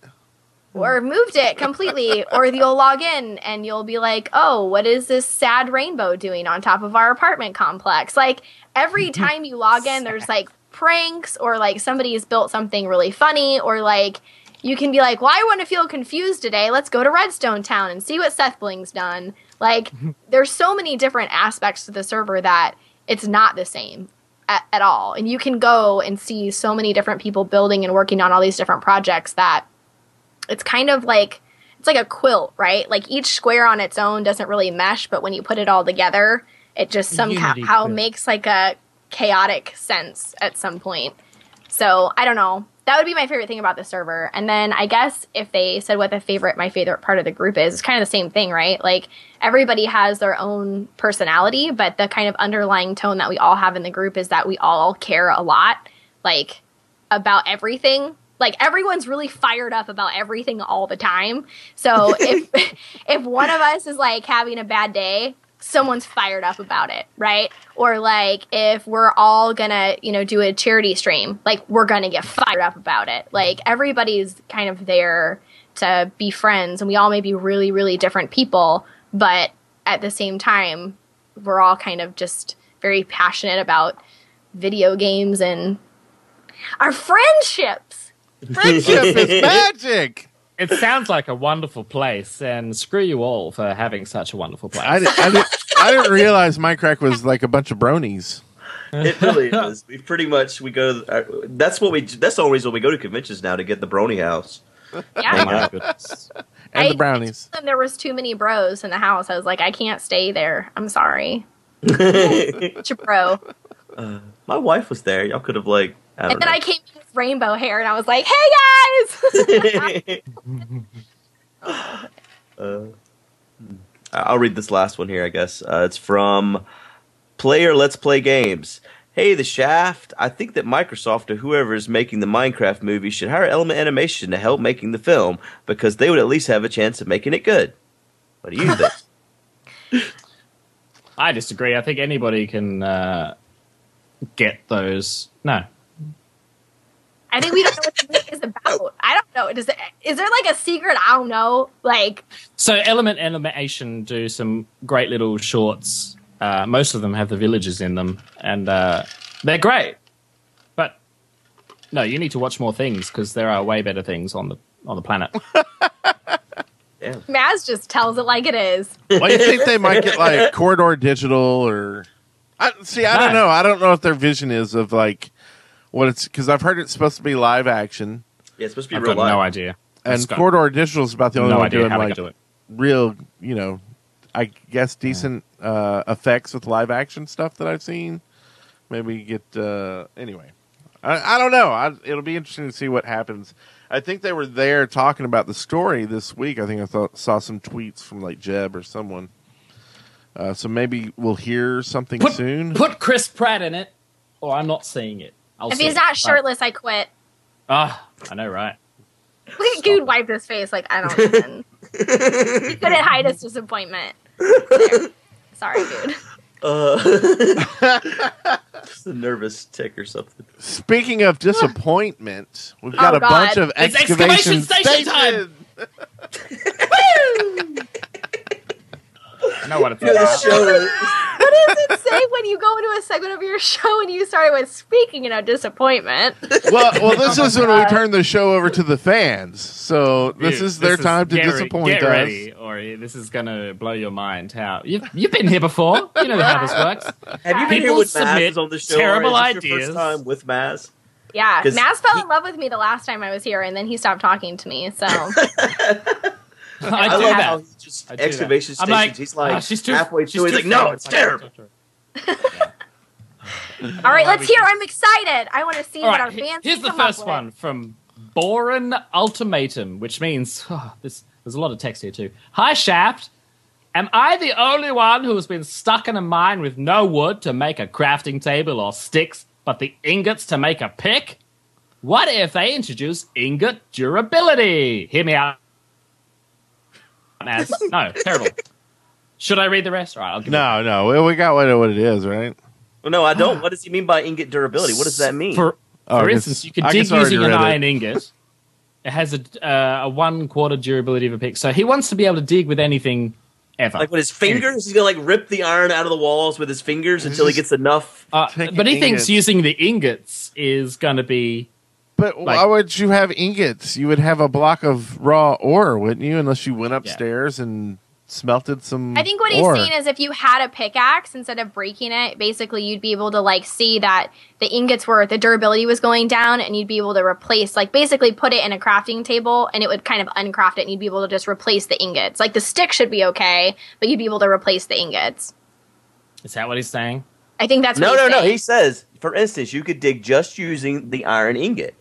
or moved it completely or you'll log in and you'll be like oh what is this sad rainbow doing on top of our apartment complex like every time you log in there's like pranks or like somebody's built something really funny or like you can be like well i want to feel confused today. Let's go to redstone town and see what SethBling's done. Like there's so many different aspects to the server that it's not the same at, at all. And you can go and see so many different people building and working on all these different projects that it's kind of like it's like a quilt, right? Like each square on its own doesn't really mesh, but when you put it all together, it just somehow how makes like a chaotic sense at some point. So I don't know. That would be my favorite thing about the server. And then I guess if they said what the favorite my favorite part of the group is, it's kind of the same thing, right? Like everybody has their own personality, but the kind of underlying tone that we all have in the group is that we all care a lot, like about everything. Like everyone's really fired up about everything all the time. So if if one of us is like having a bad day, someone's fired up about it, right? Or like if we're all gonna, you know, do a charity stream, like we're gonna get fired up about it. Like everybody's kind of there to be friends and we all may be really, really different people, but at the same time, we're all kind of just very passionate about video games and our friendships. Friendship is magic. It sounds like a wonderful place, and screw you all for having such a wonderful place. I, di- I, di- I didn't realize MindCrack was like a bunch of bronies. It really is. We pretty much we go. Uh, that's what we. That's the only reason we go to conventions now to get the Brony House. Yeah. oh my goodness. And I- the brownies. And there was too many bros in the house. I was like, I can't stay there. I'm sorry. My Such a bro. wife was there. Y'all could have like. I And don't then know. I came in with rainbow hair and I was like, hey guys! uh, I'll read this last one here, I guess. Uh, it's from Player Let's Play Games. Hey, The Shaft. I think that Microsoft or whoever is making the Minecraft movie should hire Element Animation to help making the film because they would at least have a chance of making it good. What do you think? I disagree. I think anybody can uh, get those. No, I think we don't know what the movie is about. I don't know. Does it, is there like a secret? I don't know. Like, So Element Animation do some great little shorts. Uh, most of them have the villages in them, and uh, they're great. But no, you need to watch more things because there are way better things on the on the planet. yeah. Maz just tells it like it is. Well, you think they might get like Corridor Digital or? I, see, I don't know. I don't know if their vision is of like what it's because I've heard it's supposed to be live action, Yeah, it's supposed to be I've real got no idea. and It's got Corridor Digital is about the only no one idea doing how like to do it. real, you know, I guess decent uh, effects with live action stuff that I've seen. Maybe get uh, anyway. I, I don't know. I, it'll be interesting to see what happens. I think they were there talking about the story this week. I think I thought, saw some tweets from like Jeb or someone. Uh, so maybe we'll hear something Put, soon. put Chris Pratt in it, or I'm not seeing it. I'll If see he's not But- shirtless, I quit. Ah, I know, right? Look at Good wiped his face like I don't even. he couldn't hide his disappointment. There. Sorry, Good. Uh, just a nervous tick or something. Speaking of disappointment, we've got Oh, a bunch of It's excavation, excavation station time! I know what it's about. this show is- What does it say when you go into a segment of your show and you start with speaking of a disappointment? well, well, this is when we uh, turn the show over to the fans. So this You- is their time to get re- disappoint get us. ready, or this is going to blow your mind. How you've you've been here before? You know how this works. Have you been People here with Maz on the show? terrible or is this your ideas. first time with Maz? Yeah, Maz fell he- in love with me the last time I was here, and then he stopped talking to me. So I, I, do love that. how he just I do excavation that. I'm stations. like, he's like "Ah, she's too, halfway she's through. He's like, no, it's terrible. all right, let's hear. I'm excited. I want to see All what right, our he- fans. here's can the come up first with. one from Boren Ultimatum, which means oh, this, there's a lot of text here too. Hi, Shaft. Am I the only one who has been stuck in a mine with no wood to make a crafting table or sticks, but the ingots to make a pick? What if they introduce ingot durability? Hear me out. As no, terrible. Should I read the rest? All right, I'll give it. No, no, we, we got what, what it is, right? Well, no, I don't. What does he mean by ingot durability? What does that mean? For, Oh, for instance, you can dig guess I already using an read it. iron ingot. It has a, uh, a one quarter durability of a pick. So he wants to be able to dig with anything ever. like with his fingers, he's gonna like rip the iron out of the walls with his fingers until he gets enough. Uh, but he ingots. thinks using the ingots is going to be. But Like- why would you have ingots? You would have a block of raw ore, wouldn't you? Unless you went upstairs and smelted some. I think what he's saying is if you had a pickaxe instead of breaking it, basically you'd be able to like see that the ingots were the durability was going down and you'd be able to replace like basically put it in a crafting table and it would kind of uncraft it and you'd be able to just replace the ingots. Like the stick should be okay, but you'd be able to replace the ingots. Is that what he's saying? I think that's what No, he's no, no. He says, for instance, you could dig just using the iron ingot.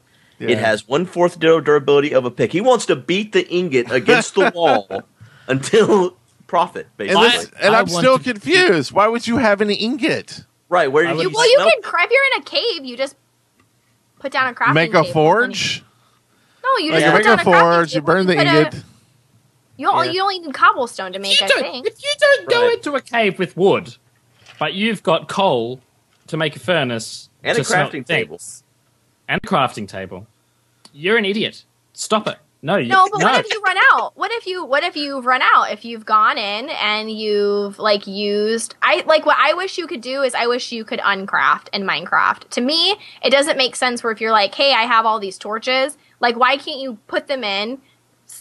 It has one fourth durability of a pick. He wants to beat the ingot against the wall until profit, And, basically. this- and I I'm still to- confused. Why would you have an ingot? right? Where I did you You, well, you can cra- if you're in a cave, you just put down a crafting Make table. a forge. No, you Like just you put make down a crafting forge. You burn the put a- ingot. you, don't, Yeah. you don't need cobblestone to make You a don't- thing. if you don't go Right. into a cave with wood, but you've got coal to make a furnace And to a smelt crafting things, table. and a crafting table, you're an idiot. Stop it. No, you, No, but no. what if you run out? What if you what if you've run out? If you've gone in and you've like used I like what I wish you could do is I wish you could uncraft in Minecraft. To me, it doesn't make sense where if you're like, "Hey, I have all these torches." Like why can't you put them in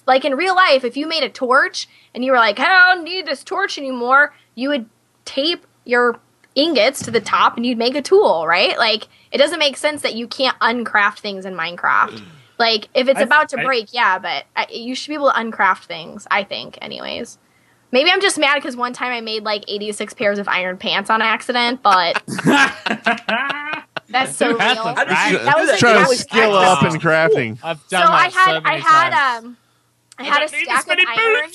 like in real life if you made a torch and you were like, "I don't need this torch anymore." You would tape your ingots to the top and you'd make a tool, right? Like it doesn't make sense that you can't uncraft things in Minecraft. Like if it's I- about to I- break, yeah, but I, you should be able to uncraft things. I think, anyways. Maybe I'm just mad because one time I made like 86 pairs of iron pants on accident, but that's so Who real. How did you right? That was that? a- Trying to was skill up in crafting. I've So done I that had so many I had times. um I had a stack of many iron.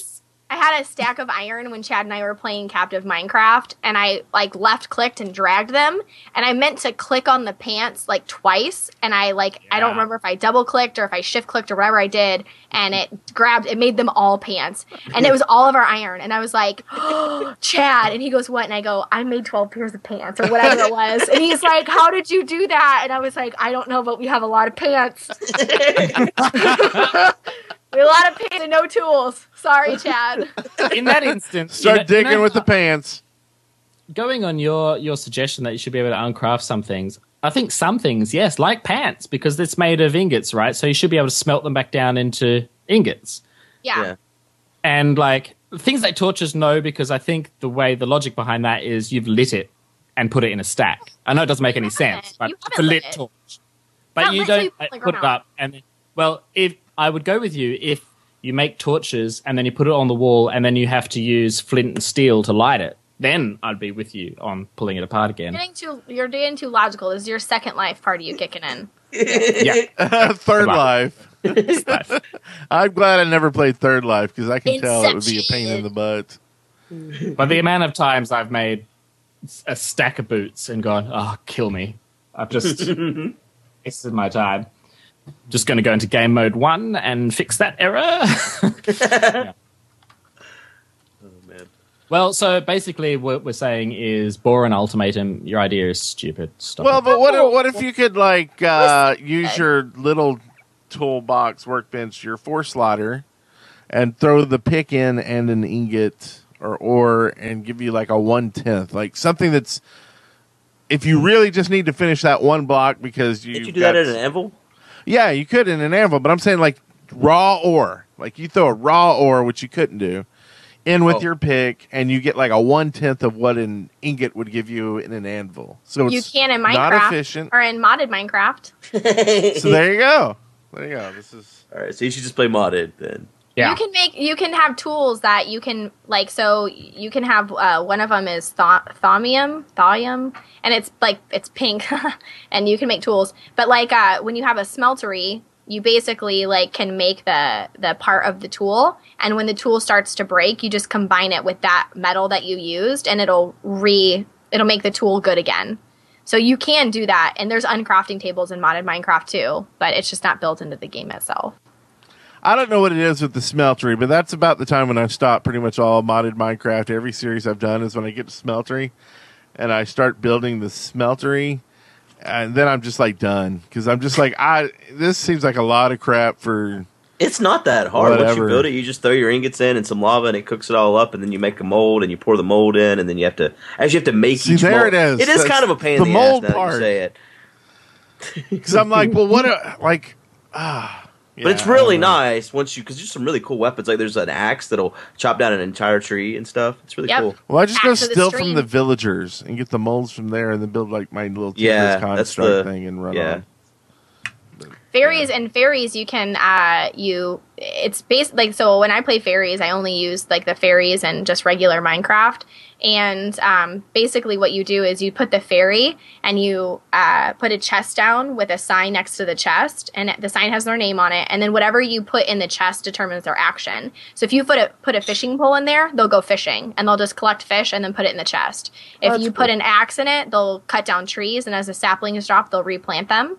I had a stack of iron when Chad and I were playing Captive Minecraft, and I like left clicked and dragged them, and I meant to click on the pants like twice, and I like I don't remember if I double clicked or if I shift clicked or whatever I did, and it grabbed it made them all pants, and it was all of our iron, and I was like, Chad, and he goes, what? And I go, I made twelve pairs of pants or whatever it was, and he's like, How did you do that? And I was like, I don't know, but we have a lot of pants. We have a lot of pants and no tools. Sorry, Chad. in that instance, Start you know- you digging know with the pants. going on your your suggestion that you should be able to uncraft some things. I think some things, yes, like pants, because it's made of ingots, right? So you should be able to smelt them back down into ingots. Yeah. Yeah. And like things like torches, no, because I think the way the logic behind that is you've lit it and put it in a stack. I know it doesn't make any sense, but You it's a lit lit torch. But Not you don't you like, put, put it up and well, if I would go with you if you make torches and then you put it on the wall and then you have to use flint and steel to light it. Then I'd be with you on pulling it apart again. Getting too, you're getting too logical. This is your second life part of you kicking in. Yeah. Third Come. Life. I'm glad I never played Third Life because I can tell it would be a pain in the butt. But the amount of times I've made a stack of boots and gone, oh, kill me. I've just wasted my time. Just going to go into game mode one and fix that error. Yeah. Oh man. Well, so basically, what we're saying is bore an ultimatum. Your idea is stupid. Stop. Well, it. but what if, what if you could like uh, use your little toolbox workbench, your four slaughter, and throw the pick in and an ingot or ore, and give you like a one tenth, like something that's. If you really just need to finish that one block because you Did you do that at an anvil? Yeah, you could in an anvil, but I'm saying like raw ore. Like you throw a raw ore, which you couldn't do, in with Oh. your pick, and you get like a one tenth of what an ingot would give you in an anvil. So You it's can in not Minecraft efficient. or in modded Minecraft. So there you go. There you go. This is All right, so you should just play modded then. Yeah. You can make you can have tools that you can like so you can have uh, one of them is th- thaumium and it's like it's pink and you can make tools. But like uh, when you have a smeltery you basically like can make the the part of the tool and when the tool starts to break you just combine it with that metal that you used and it'll re it'll make the tool good again. So you can do that and there's uncrafting tables in modded minecraft too but it's just not built into the game itself I don't know what it is with the smeltery, but that's about the time when I stop pretty much all modded Minecraft. Every series I've done is when I get to smeltery and I start building the smeltery and then I'm just like done because I'm just like I this seems like a lot of crap for It's not that hard. Once Whatever. you build it, you just throw your ingots in and some lava, and it cooks it all up, and then you make a mold, and you pour the mold in, and then you have to actually you have to make See, each there mold. it is. It is That's kind of a pain the in the mold ass now that part. say it. because I'm like well what a, like ah But it's really nice once you because there's some really cool weapons. Like there's an axe that'll chop down an entire tree and stuff. It's really Yep. cool. Well, I just go Axe the steal from the villagers and get the molds from there, and then build like my little Yeah, construct the- thing and run yeah. on. Fairies and fairies you can uh you it's based like so when i play fairies i only use like the fairies and just regular minecraft. And um, basically what you do is you put the fairy and you uh, put a chest down with a sign next to the chest and the sign has their name on it. And then whatever you put in the chest determines their action. So if you put a put a fishing pole in there they'll go fishing and they'll just collect fish and then put it in the chest. If you cool. put an axe in it they'll cut down trees and as the saplings drop they'll replant them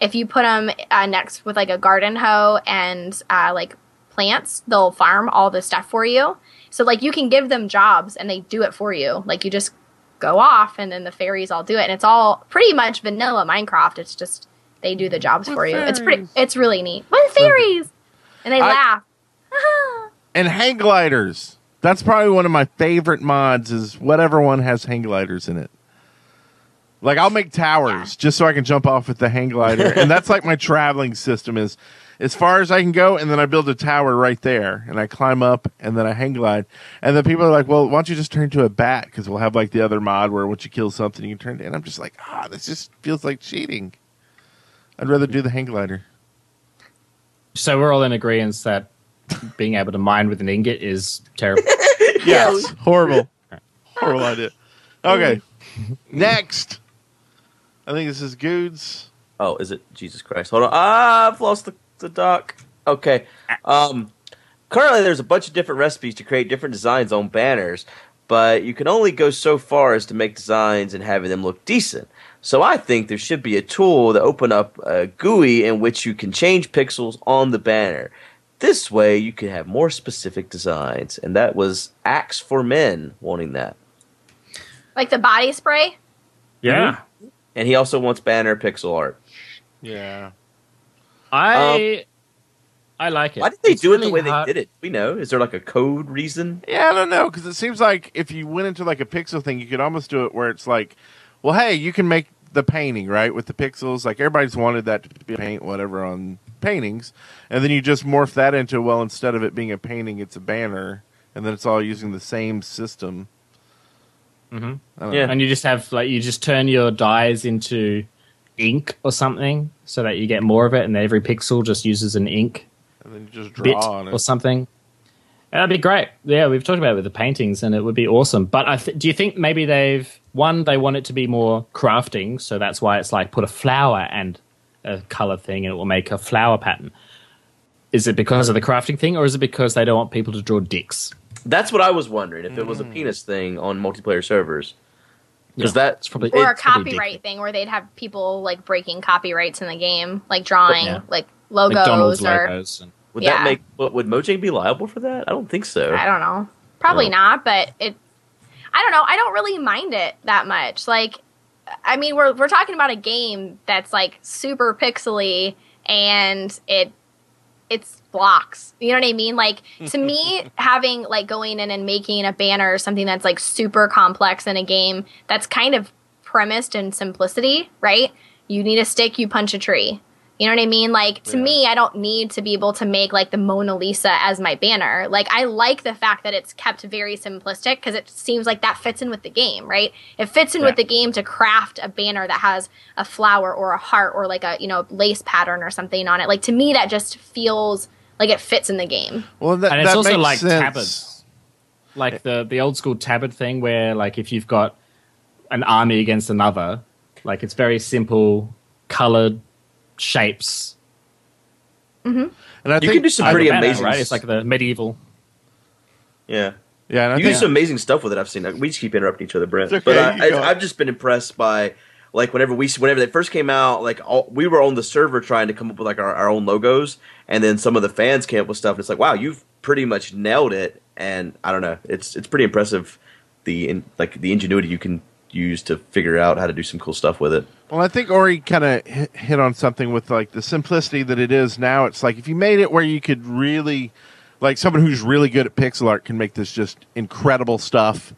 if you put them uh, next with like a garden hoe and uh, like plants, they'll farm all the stuff for you. So like you can give them jobs and they do it for you. Like you just go off and then the fairies all do it, and it's all pretty much vanilla Minecraft. It's just they do the jobs With for you. It's pretty. It's really neat. With fairies, and they I- laugh. And hang gliders. That's probably one of my favorite mods. Is whatever one has hang gliders in it. Like I'll make towers just so I can jump off with the hang glider, and that's like my traveling system is as far as I can go, and then I build a tower right there, and I climb up, and then I hang glide, and then people are like, "Well, why don't you just turn into a bat? Because we'll have like the other mod where once you kill something, you can turn it." And I'm just like, ah, this just feels like cheating. I'd rather do the hang glider. So we're all in agreement that being able to mine with an ingot is terrible. Yes, horrible, horrible idea. Okay, next. I think this is Goods. Oh, is it Jesus Christ? Hold on. Ah, I've lost the, the doc. Okay. Um, currently, there's a bunch of different recipes to create different designs on banners, but you can only go so far as to make designs and having them look decent. So I think there should be a tool to open up a GUI in which you can change pixels on the banner. This way, you can have more specific designs, and that was Axe for Men wanting that. Like the body spray. yeah. And he also wants banner pixel art. Yeah. I um, I like it. Why did they It's do it the way hard- they did it? We know. Is there like a code reason? Yeah, I don't know because it seems like if you went into like a pixel thing, you could almost do it where it's like, well, hey, you can make the painting right with the pixels. Like everybody's wanted that to be paint whatever on paintings, and then you just morph that into well, instead of it being a painting, it's a banner, and then it's all using the same system. Mhm. Yeah. And you just have like you just turn your dyes into ink or something so that you get more of it, and every pixel just uses an ink and then you just draw bit on or it. something. That'd be great. Yeah, we've talked about it with the paintings, and it would be awesome. But I th- do you think maybe they've one they want it to be more crafting, so that's why it's like put a flower and a color thing, and it will make a flower pattern. Is it because of the crafting thing, or is it because they don't want people to draw dicks? That's what I was wondering if it Mm. was a penis thing on multiplayer servers. because Yeah. that It's probably or a copyright thing where they'd have people like breaking copyrights in the game, like drawing Yeah. like logos McDonald's or logos. And, would Yeah. that make what would Mojang be liable for that? I don't think so. I don't know. Probably Oh. not, but it. I don't know. I don't really mind it that much. Like, I mean, we're we're talking about a game that's like super pixely and it it's blocks. You know what I mean? Like to me, having like going in and making a banner or something that's like super complex in a game that's kind of premised in simplicity, right? You need a stick, you punch a tree. You know what I mean? Like to Yeah. me, I don't need to be able to make like the Mona Lisa as my banner. Like I like the fact that it's kept very simplistic because it seems like that fits in with the game, right? It fits in with the game to craft a banner that has a flower or a heart or like a, you know, lace pattern or something on it. Like to me that just feels like it fits in the game. Well, that, and it's that also makes like sense. tabards, like the the old school tabard thing, where like if you've got an army against another, like it's very simple, colored shapes. Mm-hmm. And I You think can do some Either pretty banner, amazing, right? It's like the medieval. yeah. yeah, and I you think do some amazing stuff with it. I've seen. We just keep interrupting each other, Brent. It's But I, I, I've just been impressed by like whenever we whenever they first came out, like all, we were on the server trying to come up with like our, our own logos, and then some of the fans came up with stuff. And it's like, wow, you've pretty much nailed it. And I don't know, it's it's pretty impressive the in, like the ingenuity you can use to figure out how to do some cool stuff with it. Well, I think Ori kind of hit, on something with like the simplicity that it is now. It's like if you made it where you could really, like someone who's really good at pixel art can make this just incredible stuff,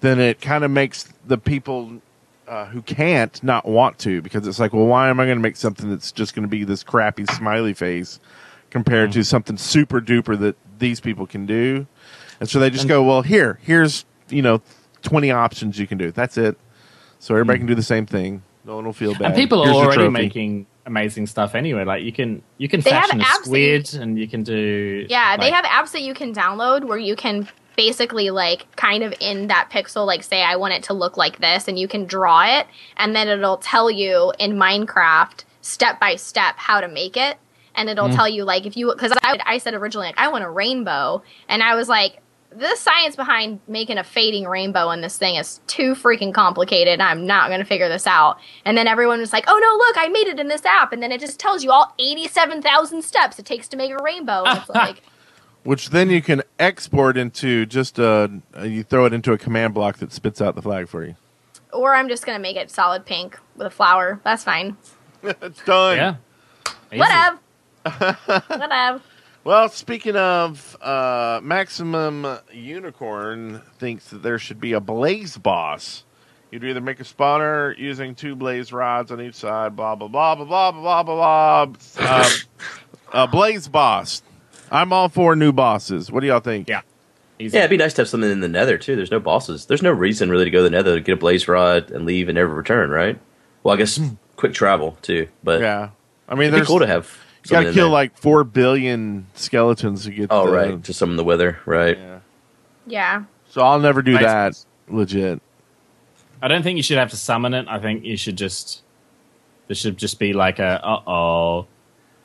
then it kind of makes the people uh, who can't not want to because it's like, well, why am I going to make something that's just going to be this crappy smiley face compared to something super duper that these people can do? And so they just go, well, here, here's you know, twenty options you can do. That's it. So everybody hmm. can do the same thing. No one will feel bad. And people are Here's your already making amazing stuff anyway. Like you can you can They have fashion a apps that you- squid, and you can do Yeah, they have apps that you can download where you can basically like kind of in that pixel like say I want it to look like this and you can draw it and then it'll tell you in Minecraft step by step how to make it and it'll hmm. tell you like if you cuz I I said originally like I want a rainbow and I was like the science behind making a fading rainbow in this thing is too freaking complicated. I'm not going to figure this out. And then everyone was like, "Oh no, look, I made it in this app." And then it just tells you all 87,000 steps it takes to make a rainbow. And it's like which then you can export into just a you throw it into a command block that spits out the flag for you. or I'm just gonna make it solid pink with a flower. That's fine. it's done. yeah. Easy. Whatever. Whatever. Well, speaking of uh, Maximum Unicorn thinks that there should be a blaze boss. You'd either make a spawner using two blaze rods on each side, blah blah blah blah blah blah blah blah. Um, a blaze boss. I'm all for new bosses. What do y'all think? Yeah. Easy. Yeah, it'd be nice to have something in the Nether too. There's no bosses. There's no reason really to go to the Nether to get a blaze rod and leave and never return, right? Well, I guess quick travel too, but Yeah. I mean, it'd be there's cool to have. You got to kill there. like four billion skeletons to get. Oh the, right, to summon the wither, right? Yeah. Yeah. So I'll never do Nice. that. Legit. I don't think you should have to summon it. I think you should just there should just be like a uh oh,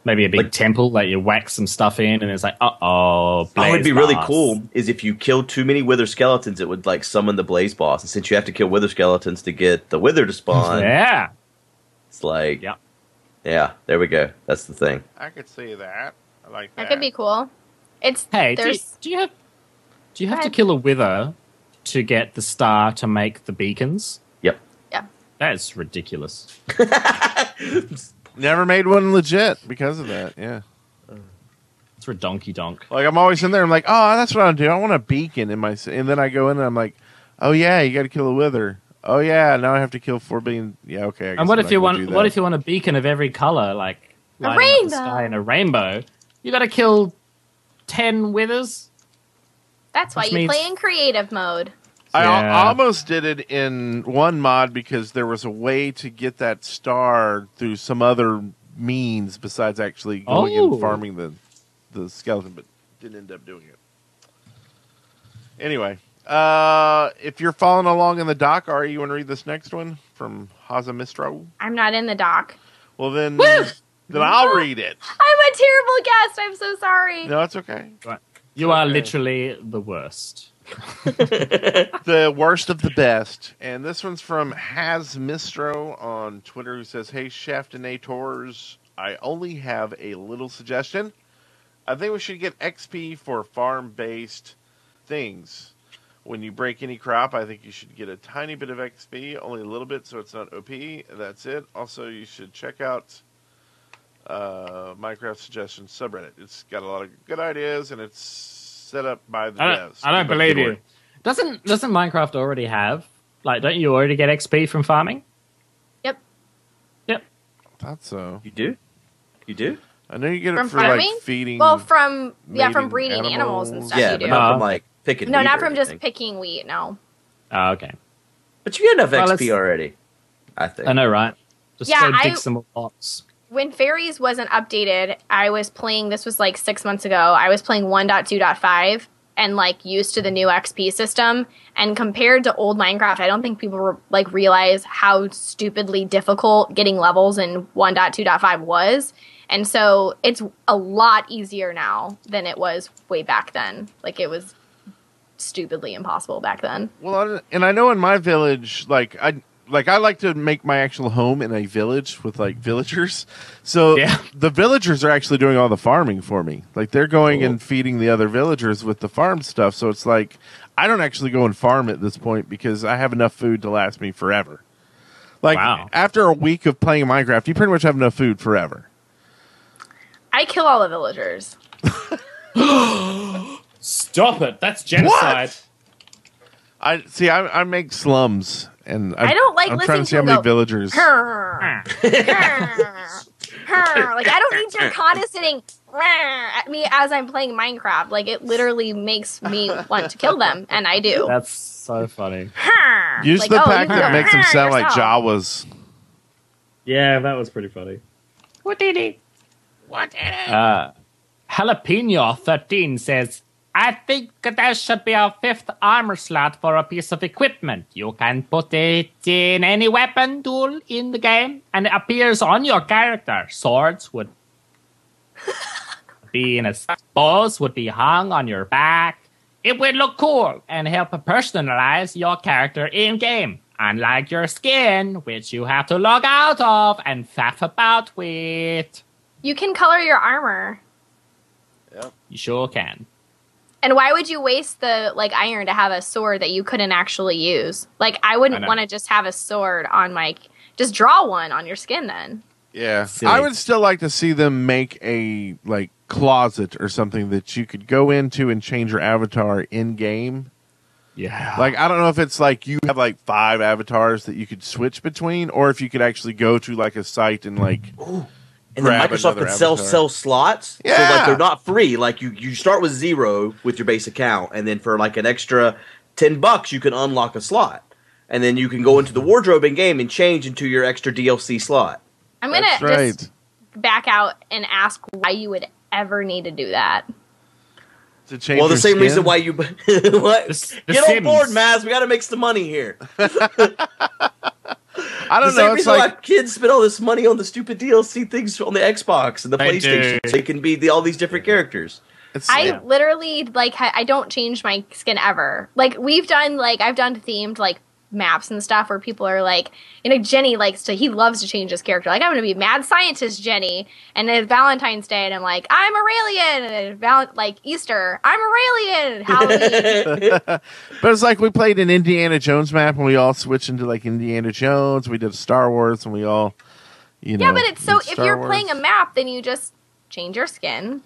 maybe a big Like- temple that you whack some stuff in, and it's like uh oh. Oh, it'd be really cool is if you kill too many wither skeletons, it would like summon the blaze boss. And since you have to kill wither skeletons to get the wither to spawn, Yeah, it's like, yeah. Yeah, there we go. That's the thing. I could see that. I like that. That could be cool. It's Hey, do you, do you have do you have to kill a wither to get the star to make the beacons? Yep. yeah. That's ridiculous. Never made one legit because of that. Yeah. It's for donkey donk. Like I'm always in there. I'm like, oh, that's what I'm doing. I want a beacon in my. And then I go in and I'm like, oh yeah, you got to kill a wither. Oh yeah, now I have to kill four billion. Yeah, okay. I And what if you want? What if you want a beacon of every color, like A lighting the rainbow. sky in a rainbow? You got to kill ten withers. That's why Which you means- play in creative mode. I, al- Yeah. almost did it in one mod because there was a way to get that star through some other means besides actually going Oh. and farming the the skeleton, but didn't end up doing it. Anyway, uh, if you're following along in the doc, Ari, you want to read this next one from Haza Mistro? I'm not in the dock. Well, then, then I'll read it. I'm a terrible guest. I'm so sorry. No, it's okay. You are Okay. literally the worst. the worst of the best. And this one's from Has Mistro on Twitter who says, Hey, Shaftinators, I only have a little suggestion. I think we should get XP for farm based things. When you break any crop, I think you should get a tiny bit of XP, only a little bit so it's not OP. That's it. Also, you should check out uh, Minecraft Suggestions subreddit. It's got a lot of good ideas and it's set up by the I don't, devs. I don't Keep up the believe good you. Doesn't doesn't Minecraft already have like? Don't you already get XP from farming? Yep. Yep. I Thought so. You do? You do? I know you get From it for farming? like feeding. Well, from yeah, from breeding animals, and stuff. yeah, you but do. not from like picking. no, wheat not or from just picking wheat. No. Oh, okay. But you get enough Well, XP already. I think. I know, right? Just Yeah, go dig I- some more blocks. when fairies wasn't updated i was playing this was like six months ago i was playing 1.2.5 and like used to the new xp system and compared to old minecraft i don't think people were, like realize how stupidly difficult getting levels in 1.2.5 was and so it's a lot easier now than it was way back then like it was stupidly impossible back then Well, and I know in my village, like I like I like to make my actual home in a village with like villagers. So Yeah. the villagers are actually doing all the farming for me. Like they're going and feeding the other villagers with the farm stuff. So it's like I don't actually go and farm at this point because I have enough food to last me forever. Like Wow. after a week of playing Minecraft, you pretty much have enough food forever. i kill all the villagers Stop it! That's genocide. What? I see. I, I make slums, and I, I don't like I'm trying to listening see to how many go, villagers. Grr. Grr. Grr. like I don't need your condescending grr at me as I'm playing Minecraft. Like it literally makes me want to kill them, and I do. That's so funny. Grr. Use Like, the oh, pack that go makes them grr sound like. Jawas. Yeah, that was pretty funny. What did he? What did he? Uh, Jalapeno thirteen says, "I think there should be a fifth armor slot for a piece of equipment. You can put it in any weapon tool in the game, and it appears on your character. Swords would be in a bows would be hung on your back. It would look cool and help personalize your character in game. Unlike your skin, which you have to log out of and faff about with. You can color your armor. Yep. You sure can. And why would you waste the like iron to have a sword that you couldn't actually use? Like I I wouldn't want to just have a sword on my just draw one on your skin then. Yeah, Silly. I would still like to see them make a like closet or something that you could go into and change your avatar in game. Yeah. Like I don't know if it's like you have like five avatars that you could switch between, or if you could actually go to like a site and like and then Microsoft another could sell avatar. sell slots. So Yeah. like they're not free. Like you you start with zero with your base account, and then for like an extra ten bucks, you can unlock a slot, and then you can go into the mm-hmm. wardrobe in game and change into your extra DLC slot. I'm gonna that's right. just back out and ask why you would ever need to do that. to change. well, the same skin. reason why you what The- the get on board, Maz. We got to make some money here. I don't same know. It's reason like why kids spend all this money on the stupid DLC things on the Xbox and the They PlayStation, do. so you can be the, all these different characters. it's, I Yeah. literally like I don't change my skin ever. Like we've done like I've done themed like maps and stuff where people are like, you know, Jenny likes to he loves to change his character. Like I'm gonna be mad scientist Jenny, and then Valentine's Day, and I'm like I'm Aureylian, and then val- like Easter, I'm Aureylian, Halloween. But it's like we played an Indiana Jones map and we all switched into like Indiana Jones. We did Star Wars and we all, you know. yeah, but it's so if you're Wars. playing a map, then you just change your skin,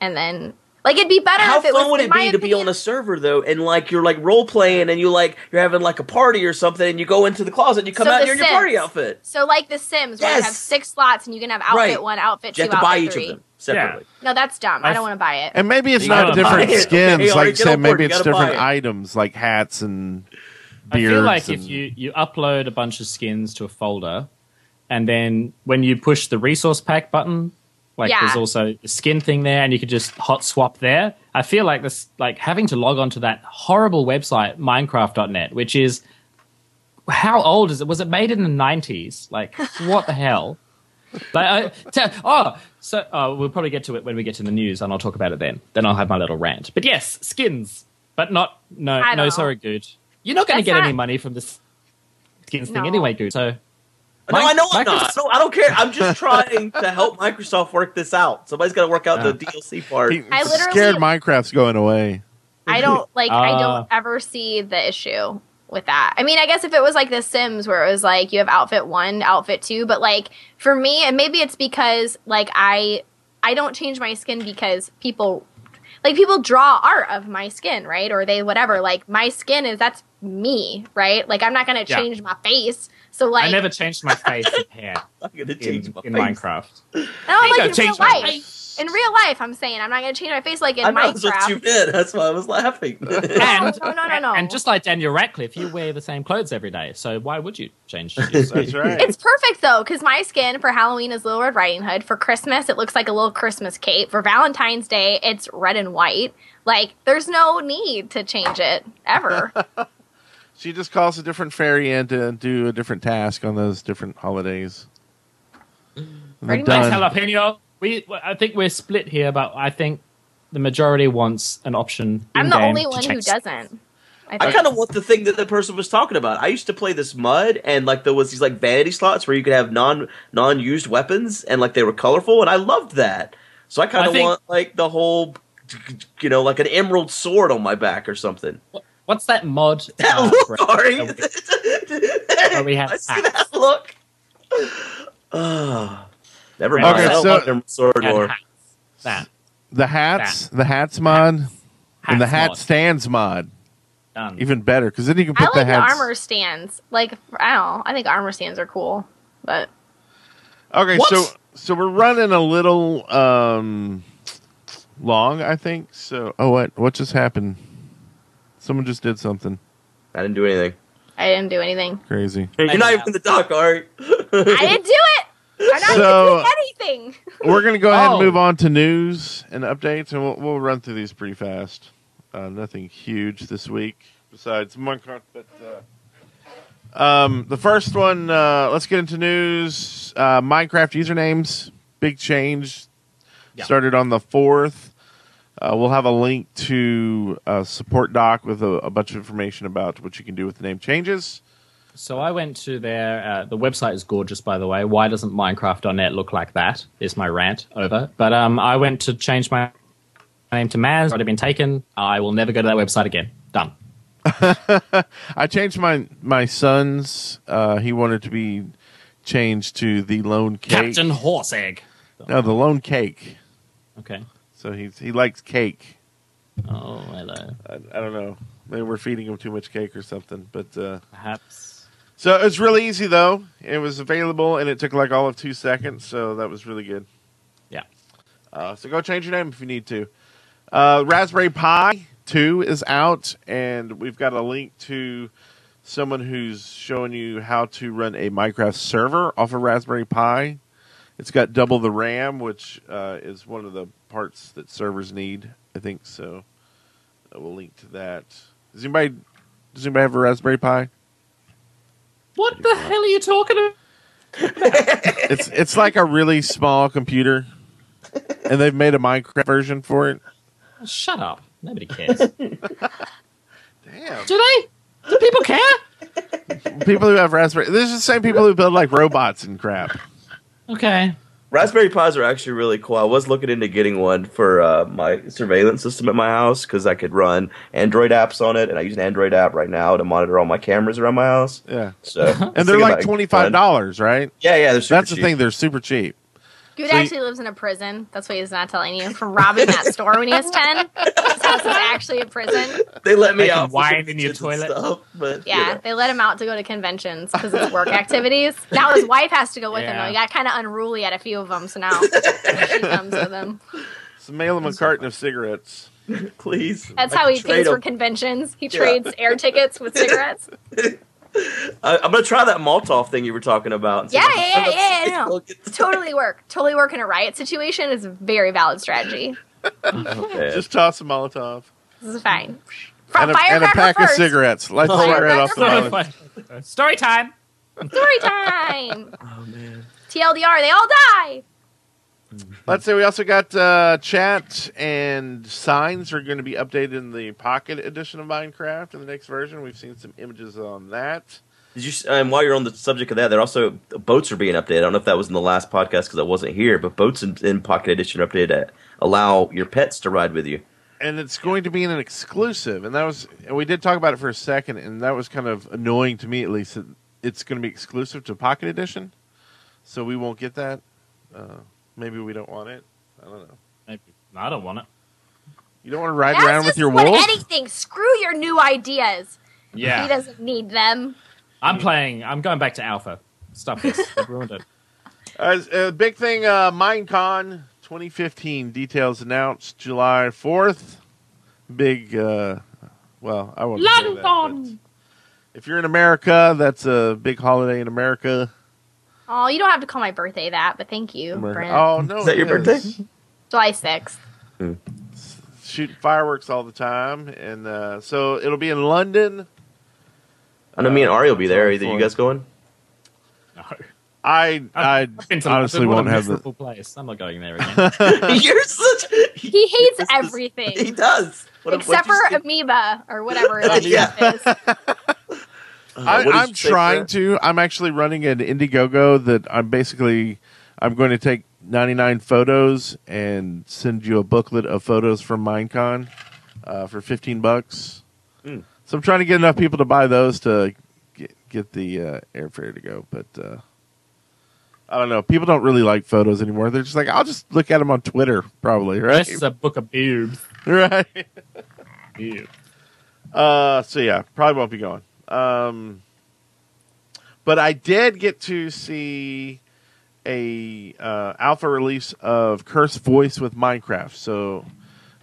and then like it'd be better How if it fun was. would it be to be on a server though, and like you're like role playing, and you like you're having like a party or something, and you go into the closet, and you come So out The and you're in your party outfit. So like The Sims, where you have six slots and you can have outfit Right. one, outfit You two, have to buy outfit each three. of them separately. No, that's dumb. I, I don't want to buy it. And maybe it's You not gotta different it. skins. Okay, like alright, you said, maybe You it's gotta buy different it. items like hats and I beards. feel like if you, you upload a bunch of skins to a folder, and then when you push the resource pack button, like Yeah. there's also a skin thing there, and you could just hot swap there. I feel like this, like having to log on to that horrible website Minecraft.net, which is how old is it? Was it made in the 90s? Like what the hell? I, te- oh, so uh, we'll probably get to it when we get to the news, and I'll talk about it then. Then I'll have my little rant. But yes, skins. but not no no know. sorry, good. You're not going to get any money from this skins thing anyway, good. So No, I know I'm not. No, I don't care. I'm just trying to help Microsoft work this out. Somebody's got to work out the DLC part. He- I literally- scared Minecraft's going away. I don't like. I Uh. don't ever see the issue with that. I mean, I guess if it was like The Sims, where it was like you have outfit one, outfit two, but like for me, and maybe it's because like I I don't change my skin because people like people draw art of my skin, right? Or they whatever. Like my skin is that's me, right? Like I'm not gonna Yeah. change my face. So like I never changed my face and hair I'm gonna change in, my in face. Minecraft. no, I like in real change my life. In real life, I'm saying I'm not gonna change my face like in I know that's what Minecraft. you meant. That's why I was laughing. And no, no, no, no. And just like Daniel Radcliffe, you wear the same clothes every day. So why would you change? your That's right. It's perfect though, because my skin for Halloween is Little Red Riding Hood. For Christmas, it looks like a little Christmas cape. For Valentine's Day, it's red and white. Like, there's no need to change it ever. She just calls a different fairy in to do a different task on those different holidays. And Pretty they're much. done. Thanks, jalapeno. We, I think we're split here, but I think the majority wants an option. I'm the only one who change- doesn't. I I kind of want the thing that the person was talking about. I used to play this mud, and like there was these like vanity slots where you could have non non used weapons, and like they were colorful, and I loved that. So I kind of want like the whole, you know, like an emerald sword on my back or something. What's that mod? That uh, look, Brett, Ari. that we have I see that look. Ah, never Okay, mind. I don't so- want an emerald sword we had or hats. That The hats, the hats mod, and the hat mod. stands mod, done. even better because then you can put the like the hats. armor stands. Like, I don't know. I think armor stands are cool. But Okay, What? so so we're running a little um long, I think. So, oh, what what just happened? Someone just did something I didn't do anything. I didn't do anything. crazy. You're not even in the dock, Ari. I didn't do it! I'm not So- even anything. We're gonna go ahead Oh. and move on to news and updates, and we'll we'll run through these pretty fast. Uh, nothing huge this week besides Minecraft, but. Uh, um, the first one, uh, let's get into news. Uh, Minecraft usernames, big change. Yeah. Started on the 4th. Uh, we'll have a link to a support doc with a, a bunch of information about what you can do with the name changes. So I went to their. Uh, the website is gorgeous, by the way. Why doesn't Minecraft.net look like that? Is my rant over? But um, I went to change my name to Maz. Already been taken. I will never go to that website again. Done. I changed my my son's. Uh, he wanted to be changed to the Lone Cake. Captain Horse Egg. No, the Lone Cake. Okay. So he's he likes cake. Oh, hello. I, I don't know. Maybe we're feeding him too much cake or something. But uh, Perhaps. So it's really easy though. It was available and it took like all of two seconds. So that was really good. Yeah. Uh, so go change your name if you need to. Uh, Raspberry Pi 2 is out, and we've got a link to someone who's showing you how to run a Minecraft server off a Raspberry Pi. It's got double the RAM, which uh, is one of the parts that servers need, I think. So we'll link to that. Does anybody does anybody have a Raspberry Pi? What the hell are you talking about? It's it's like a really small computer, and they've made a Minecraft version for it. Shut up. Nobody cares. Damn. Do they? Do people care? people who have Raspberry. This is the same people who build like robots and crap. Okay. Raspberry Pis are actually really cool. I was looking into getting one for uh, my surveillance system at my house because I could run Android apps on it, and I use an Android app right now to monitor all my cameras around my house. Yeah, So, and they're like twenty five dollars, right? Yeah, yeah, they're super That's the thing; they're super cheap. Good So you- actually lives in a prison. That's what he's not telling you. From robbing that store when he was 10. His house is actually a prison. They let me Making out. for wine in your toilet. Stuff, but Yeah, you know. they let him out to go to conventions because of his work activities. Now his wife has to go with him, Yeah. though. He got kind of unruly at a few of them, so now she comes with him. So mail them a carton of cigarettes. please. That's I how he can trade pays for 'em. conventions. He Yeah. trades air tickets with cigarettes. I, I'm gonna try that Molotov thing you were talking about. Yeah, yeah, yeah, yeah, yeah, no. totally work. Totally work in a riot situation is a very valid strategy. Okay. Just toss a Molotov This is fine. From and a, and a pack first. of cigarettes. Light the cigarette off the firecracker Molotov. Story time. Story time. oh man. TLDR, they all die. Let's say we also got uh, chat and signs are going to be updated in the Pocket Edition of Minecraft in the next version. We've seen some images on that. Did you? And while you're on the subject of that, there also boats are being updated. I don't know if that was in the last podcast because I wasn't here, but boats in, in Pocket Edition are updated that allow your pets to ride with you. and it's going to be an exclusive and that was and we did talk about it for a second and that was kind of annoying to me at least it's going to be exclusive to pocket edition so we won't get that uh, maybe we don't want it i don't know Maybe. I don't want it. you don't want to ride That's around with your what wolf Anything. Screw your new ideas. Yeah. He doesn't need them. I'm playing. I'm going back to alpha. Stop this. They've ruined it. uh, uh, big thing uh, minecon 2015 details announced july 4th big uh, well i won't say that, if you're in america that's a big holiday in america Oh, you don't have to call my birthday that, but thank you, Brent. oh no Is that it your birthday? July 6th. shooting fireworks all the time, and uh, so it'll be in London. I know me and Ari will be there. Sounds Either you guys going? No. I I I've been to honestly London. What won't have the. miserable place. I'm not going there again. You're such. He hates This is- everything. He does. What- Except for you amoeba or whatever that Yeah. Stuff is. Uh, I, what did I'm trying Brent? to. I'm actually running an Indiegogo that I'm basically. I'm going to take 99 photos and send you a booklet of photos from Minecon uh, for 15 bucks. Mm. So I'm trying to get enough people to buy those to get, get the uh, airfare to go, but. Uh, I don't know. People don't really like photos anymore. They're just like, I'll just look at them on Twitter, probably, right? this is a book of boobs. right. Ew. Uh, so yeah, probably won't be going. Um, but I did get to see a uh, alpha release of Curse Voice with Minecraft. So,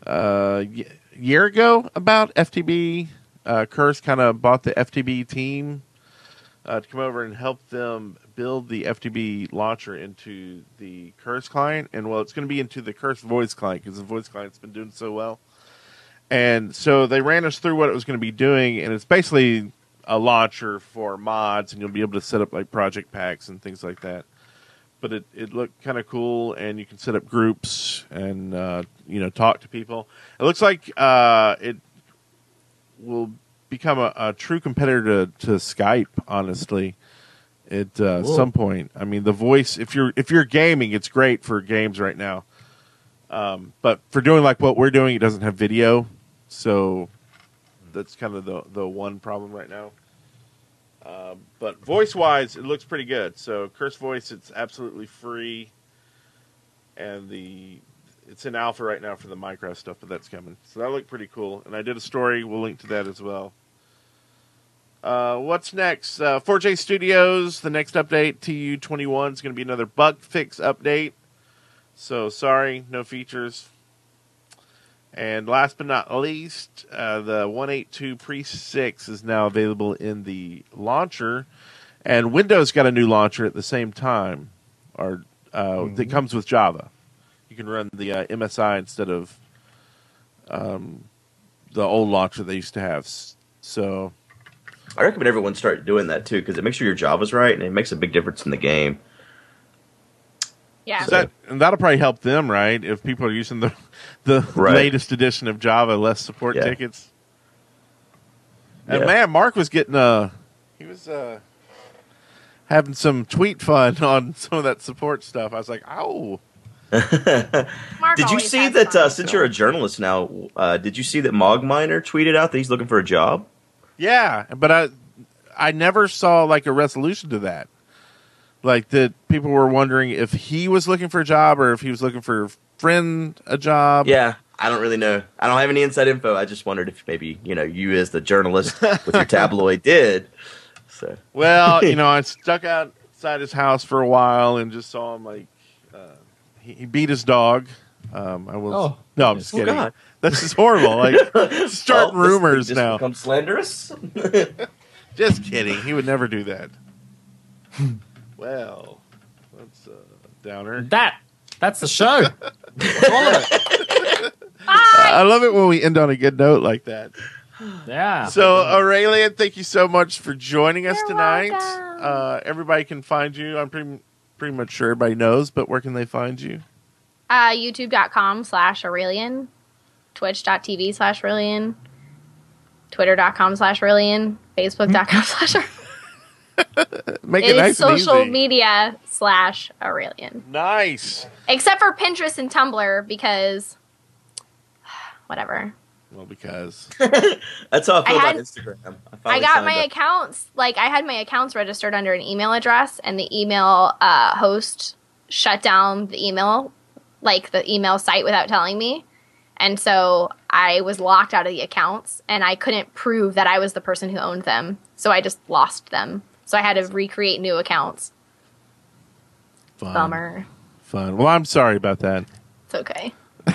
uh, y- year ago, about FTB, uh, Curse kind of bought the FTB team uh, to come over and help them build the FTB launcher into the Curse client. And well, it's going to be into the Curse Voice client because the Voice client's been doing so well. And so they ran us through what it was going to be doing, and it's basically a launcher for mods, and you'll be able to set up like project packs and things like that. But it, it looked kind of cool, and you can set up groups and uh, you know talk to people. It looks like uh, it will become a, a true competitor to, to Skype. Honestly, at uh, some point, I mean, the voice. If you're if you're gaming, it's great for games right now. Um, but for doing like what we're doing, it doesn't have video, so that's kind of the the one problem right now. Um, but voice wise, it looks pretty good. So Curse Voice, it's absolutely free, and the it's in alpha right now for the Minecraft stuff, but that's coming. So that looked pretty cool. And I did a story. We'll link to that as well. Uh, what's next? Uh, 4J Studios. The next update, TU21, is going to be another bug fix update. So sorry, no features. And last but not least, uh, the 182 Pre 6 is now available in the launcher, and Windows got a new launcher at the same time, or uh, that comes with Java. You can run the uh, MSI instead of um, the old launcher they used to have. So I recommend everyone start doing that too because it makes sure your Java's right and it makes a big difference in the game. Yeah. So that and that'll probably help them, right? If people are using the the Right. latest edition of Java, less support Yeah. tickets. And Yeah. man, Mark was getting uh he was uh having some tweet fun on some of that support stuff. I was like, oh, Mark Did you see that uh, since you're a journalist now? Uh, did you see that Mogminer tweeted out that he's looking for a job? yeah, but I I never saw like a resolution to that. Like that people were wondering if he was looking for a job or if he was looking for a friend a job. Yeah, I don't really know. I don't have any inside info. I just wondered if maybe you know you as the journalist with your tabloid did. So Well, you know, I stuck outside his house for a while and just saw him like uh, he, he beat his dog. Um, I will. Oh. no, I'm just Oh, kidding. God. This is horrible. Like starting Well, this- rumors this now. Become slanderous. Just kidding. He would never do that. Well, that's a downer. That. That's the show. All of it. I love it when we end on a good note like that. Yeah. So, Aureylian, thank you so much for joining us You're tonight. Uh, everybody can find you. I'm pretty pretty much sure everybody knows, but where can they find you? Uh, YouTube.com slash Aureylian, Twitch.tv slash Aureylian, Twitter.com slash Aureylian, Facebook.com slash Aureylian. Make It it is nice and social easy. media slash Aureylian. Nice. Except for Pinterest and Tumblr because whatever. Well, because That's how I feel I had- about Instagram. I, I got my up. accounts like I had my accounts registered under an email address and the email uh, host shut down the email like the email site without telling me. And so I was locked out of the accounts and I couldn't prove that I was the person who owned them. So I just lost them. So I had to recreate new accounts. fun. Bummer. Fun. Well, I'm sorry about that. It's okay.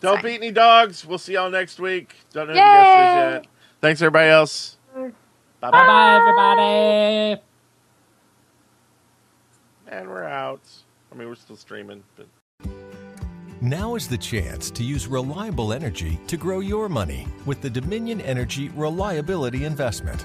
Don't beat any dogs. We'll see y'all next week. Don't know who the guest is yet. Thanks, everybody else. Bye Bye bye. bye, everybody. And we're out. I mean, we're still streaming, but. Now is the chance to use reliable energy to grow your money with the Dominion Energy Reliability Investment.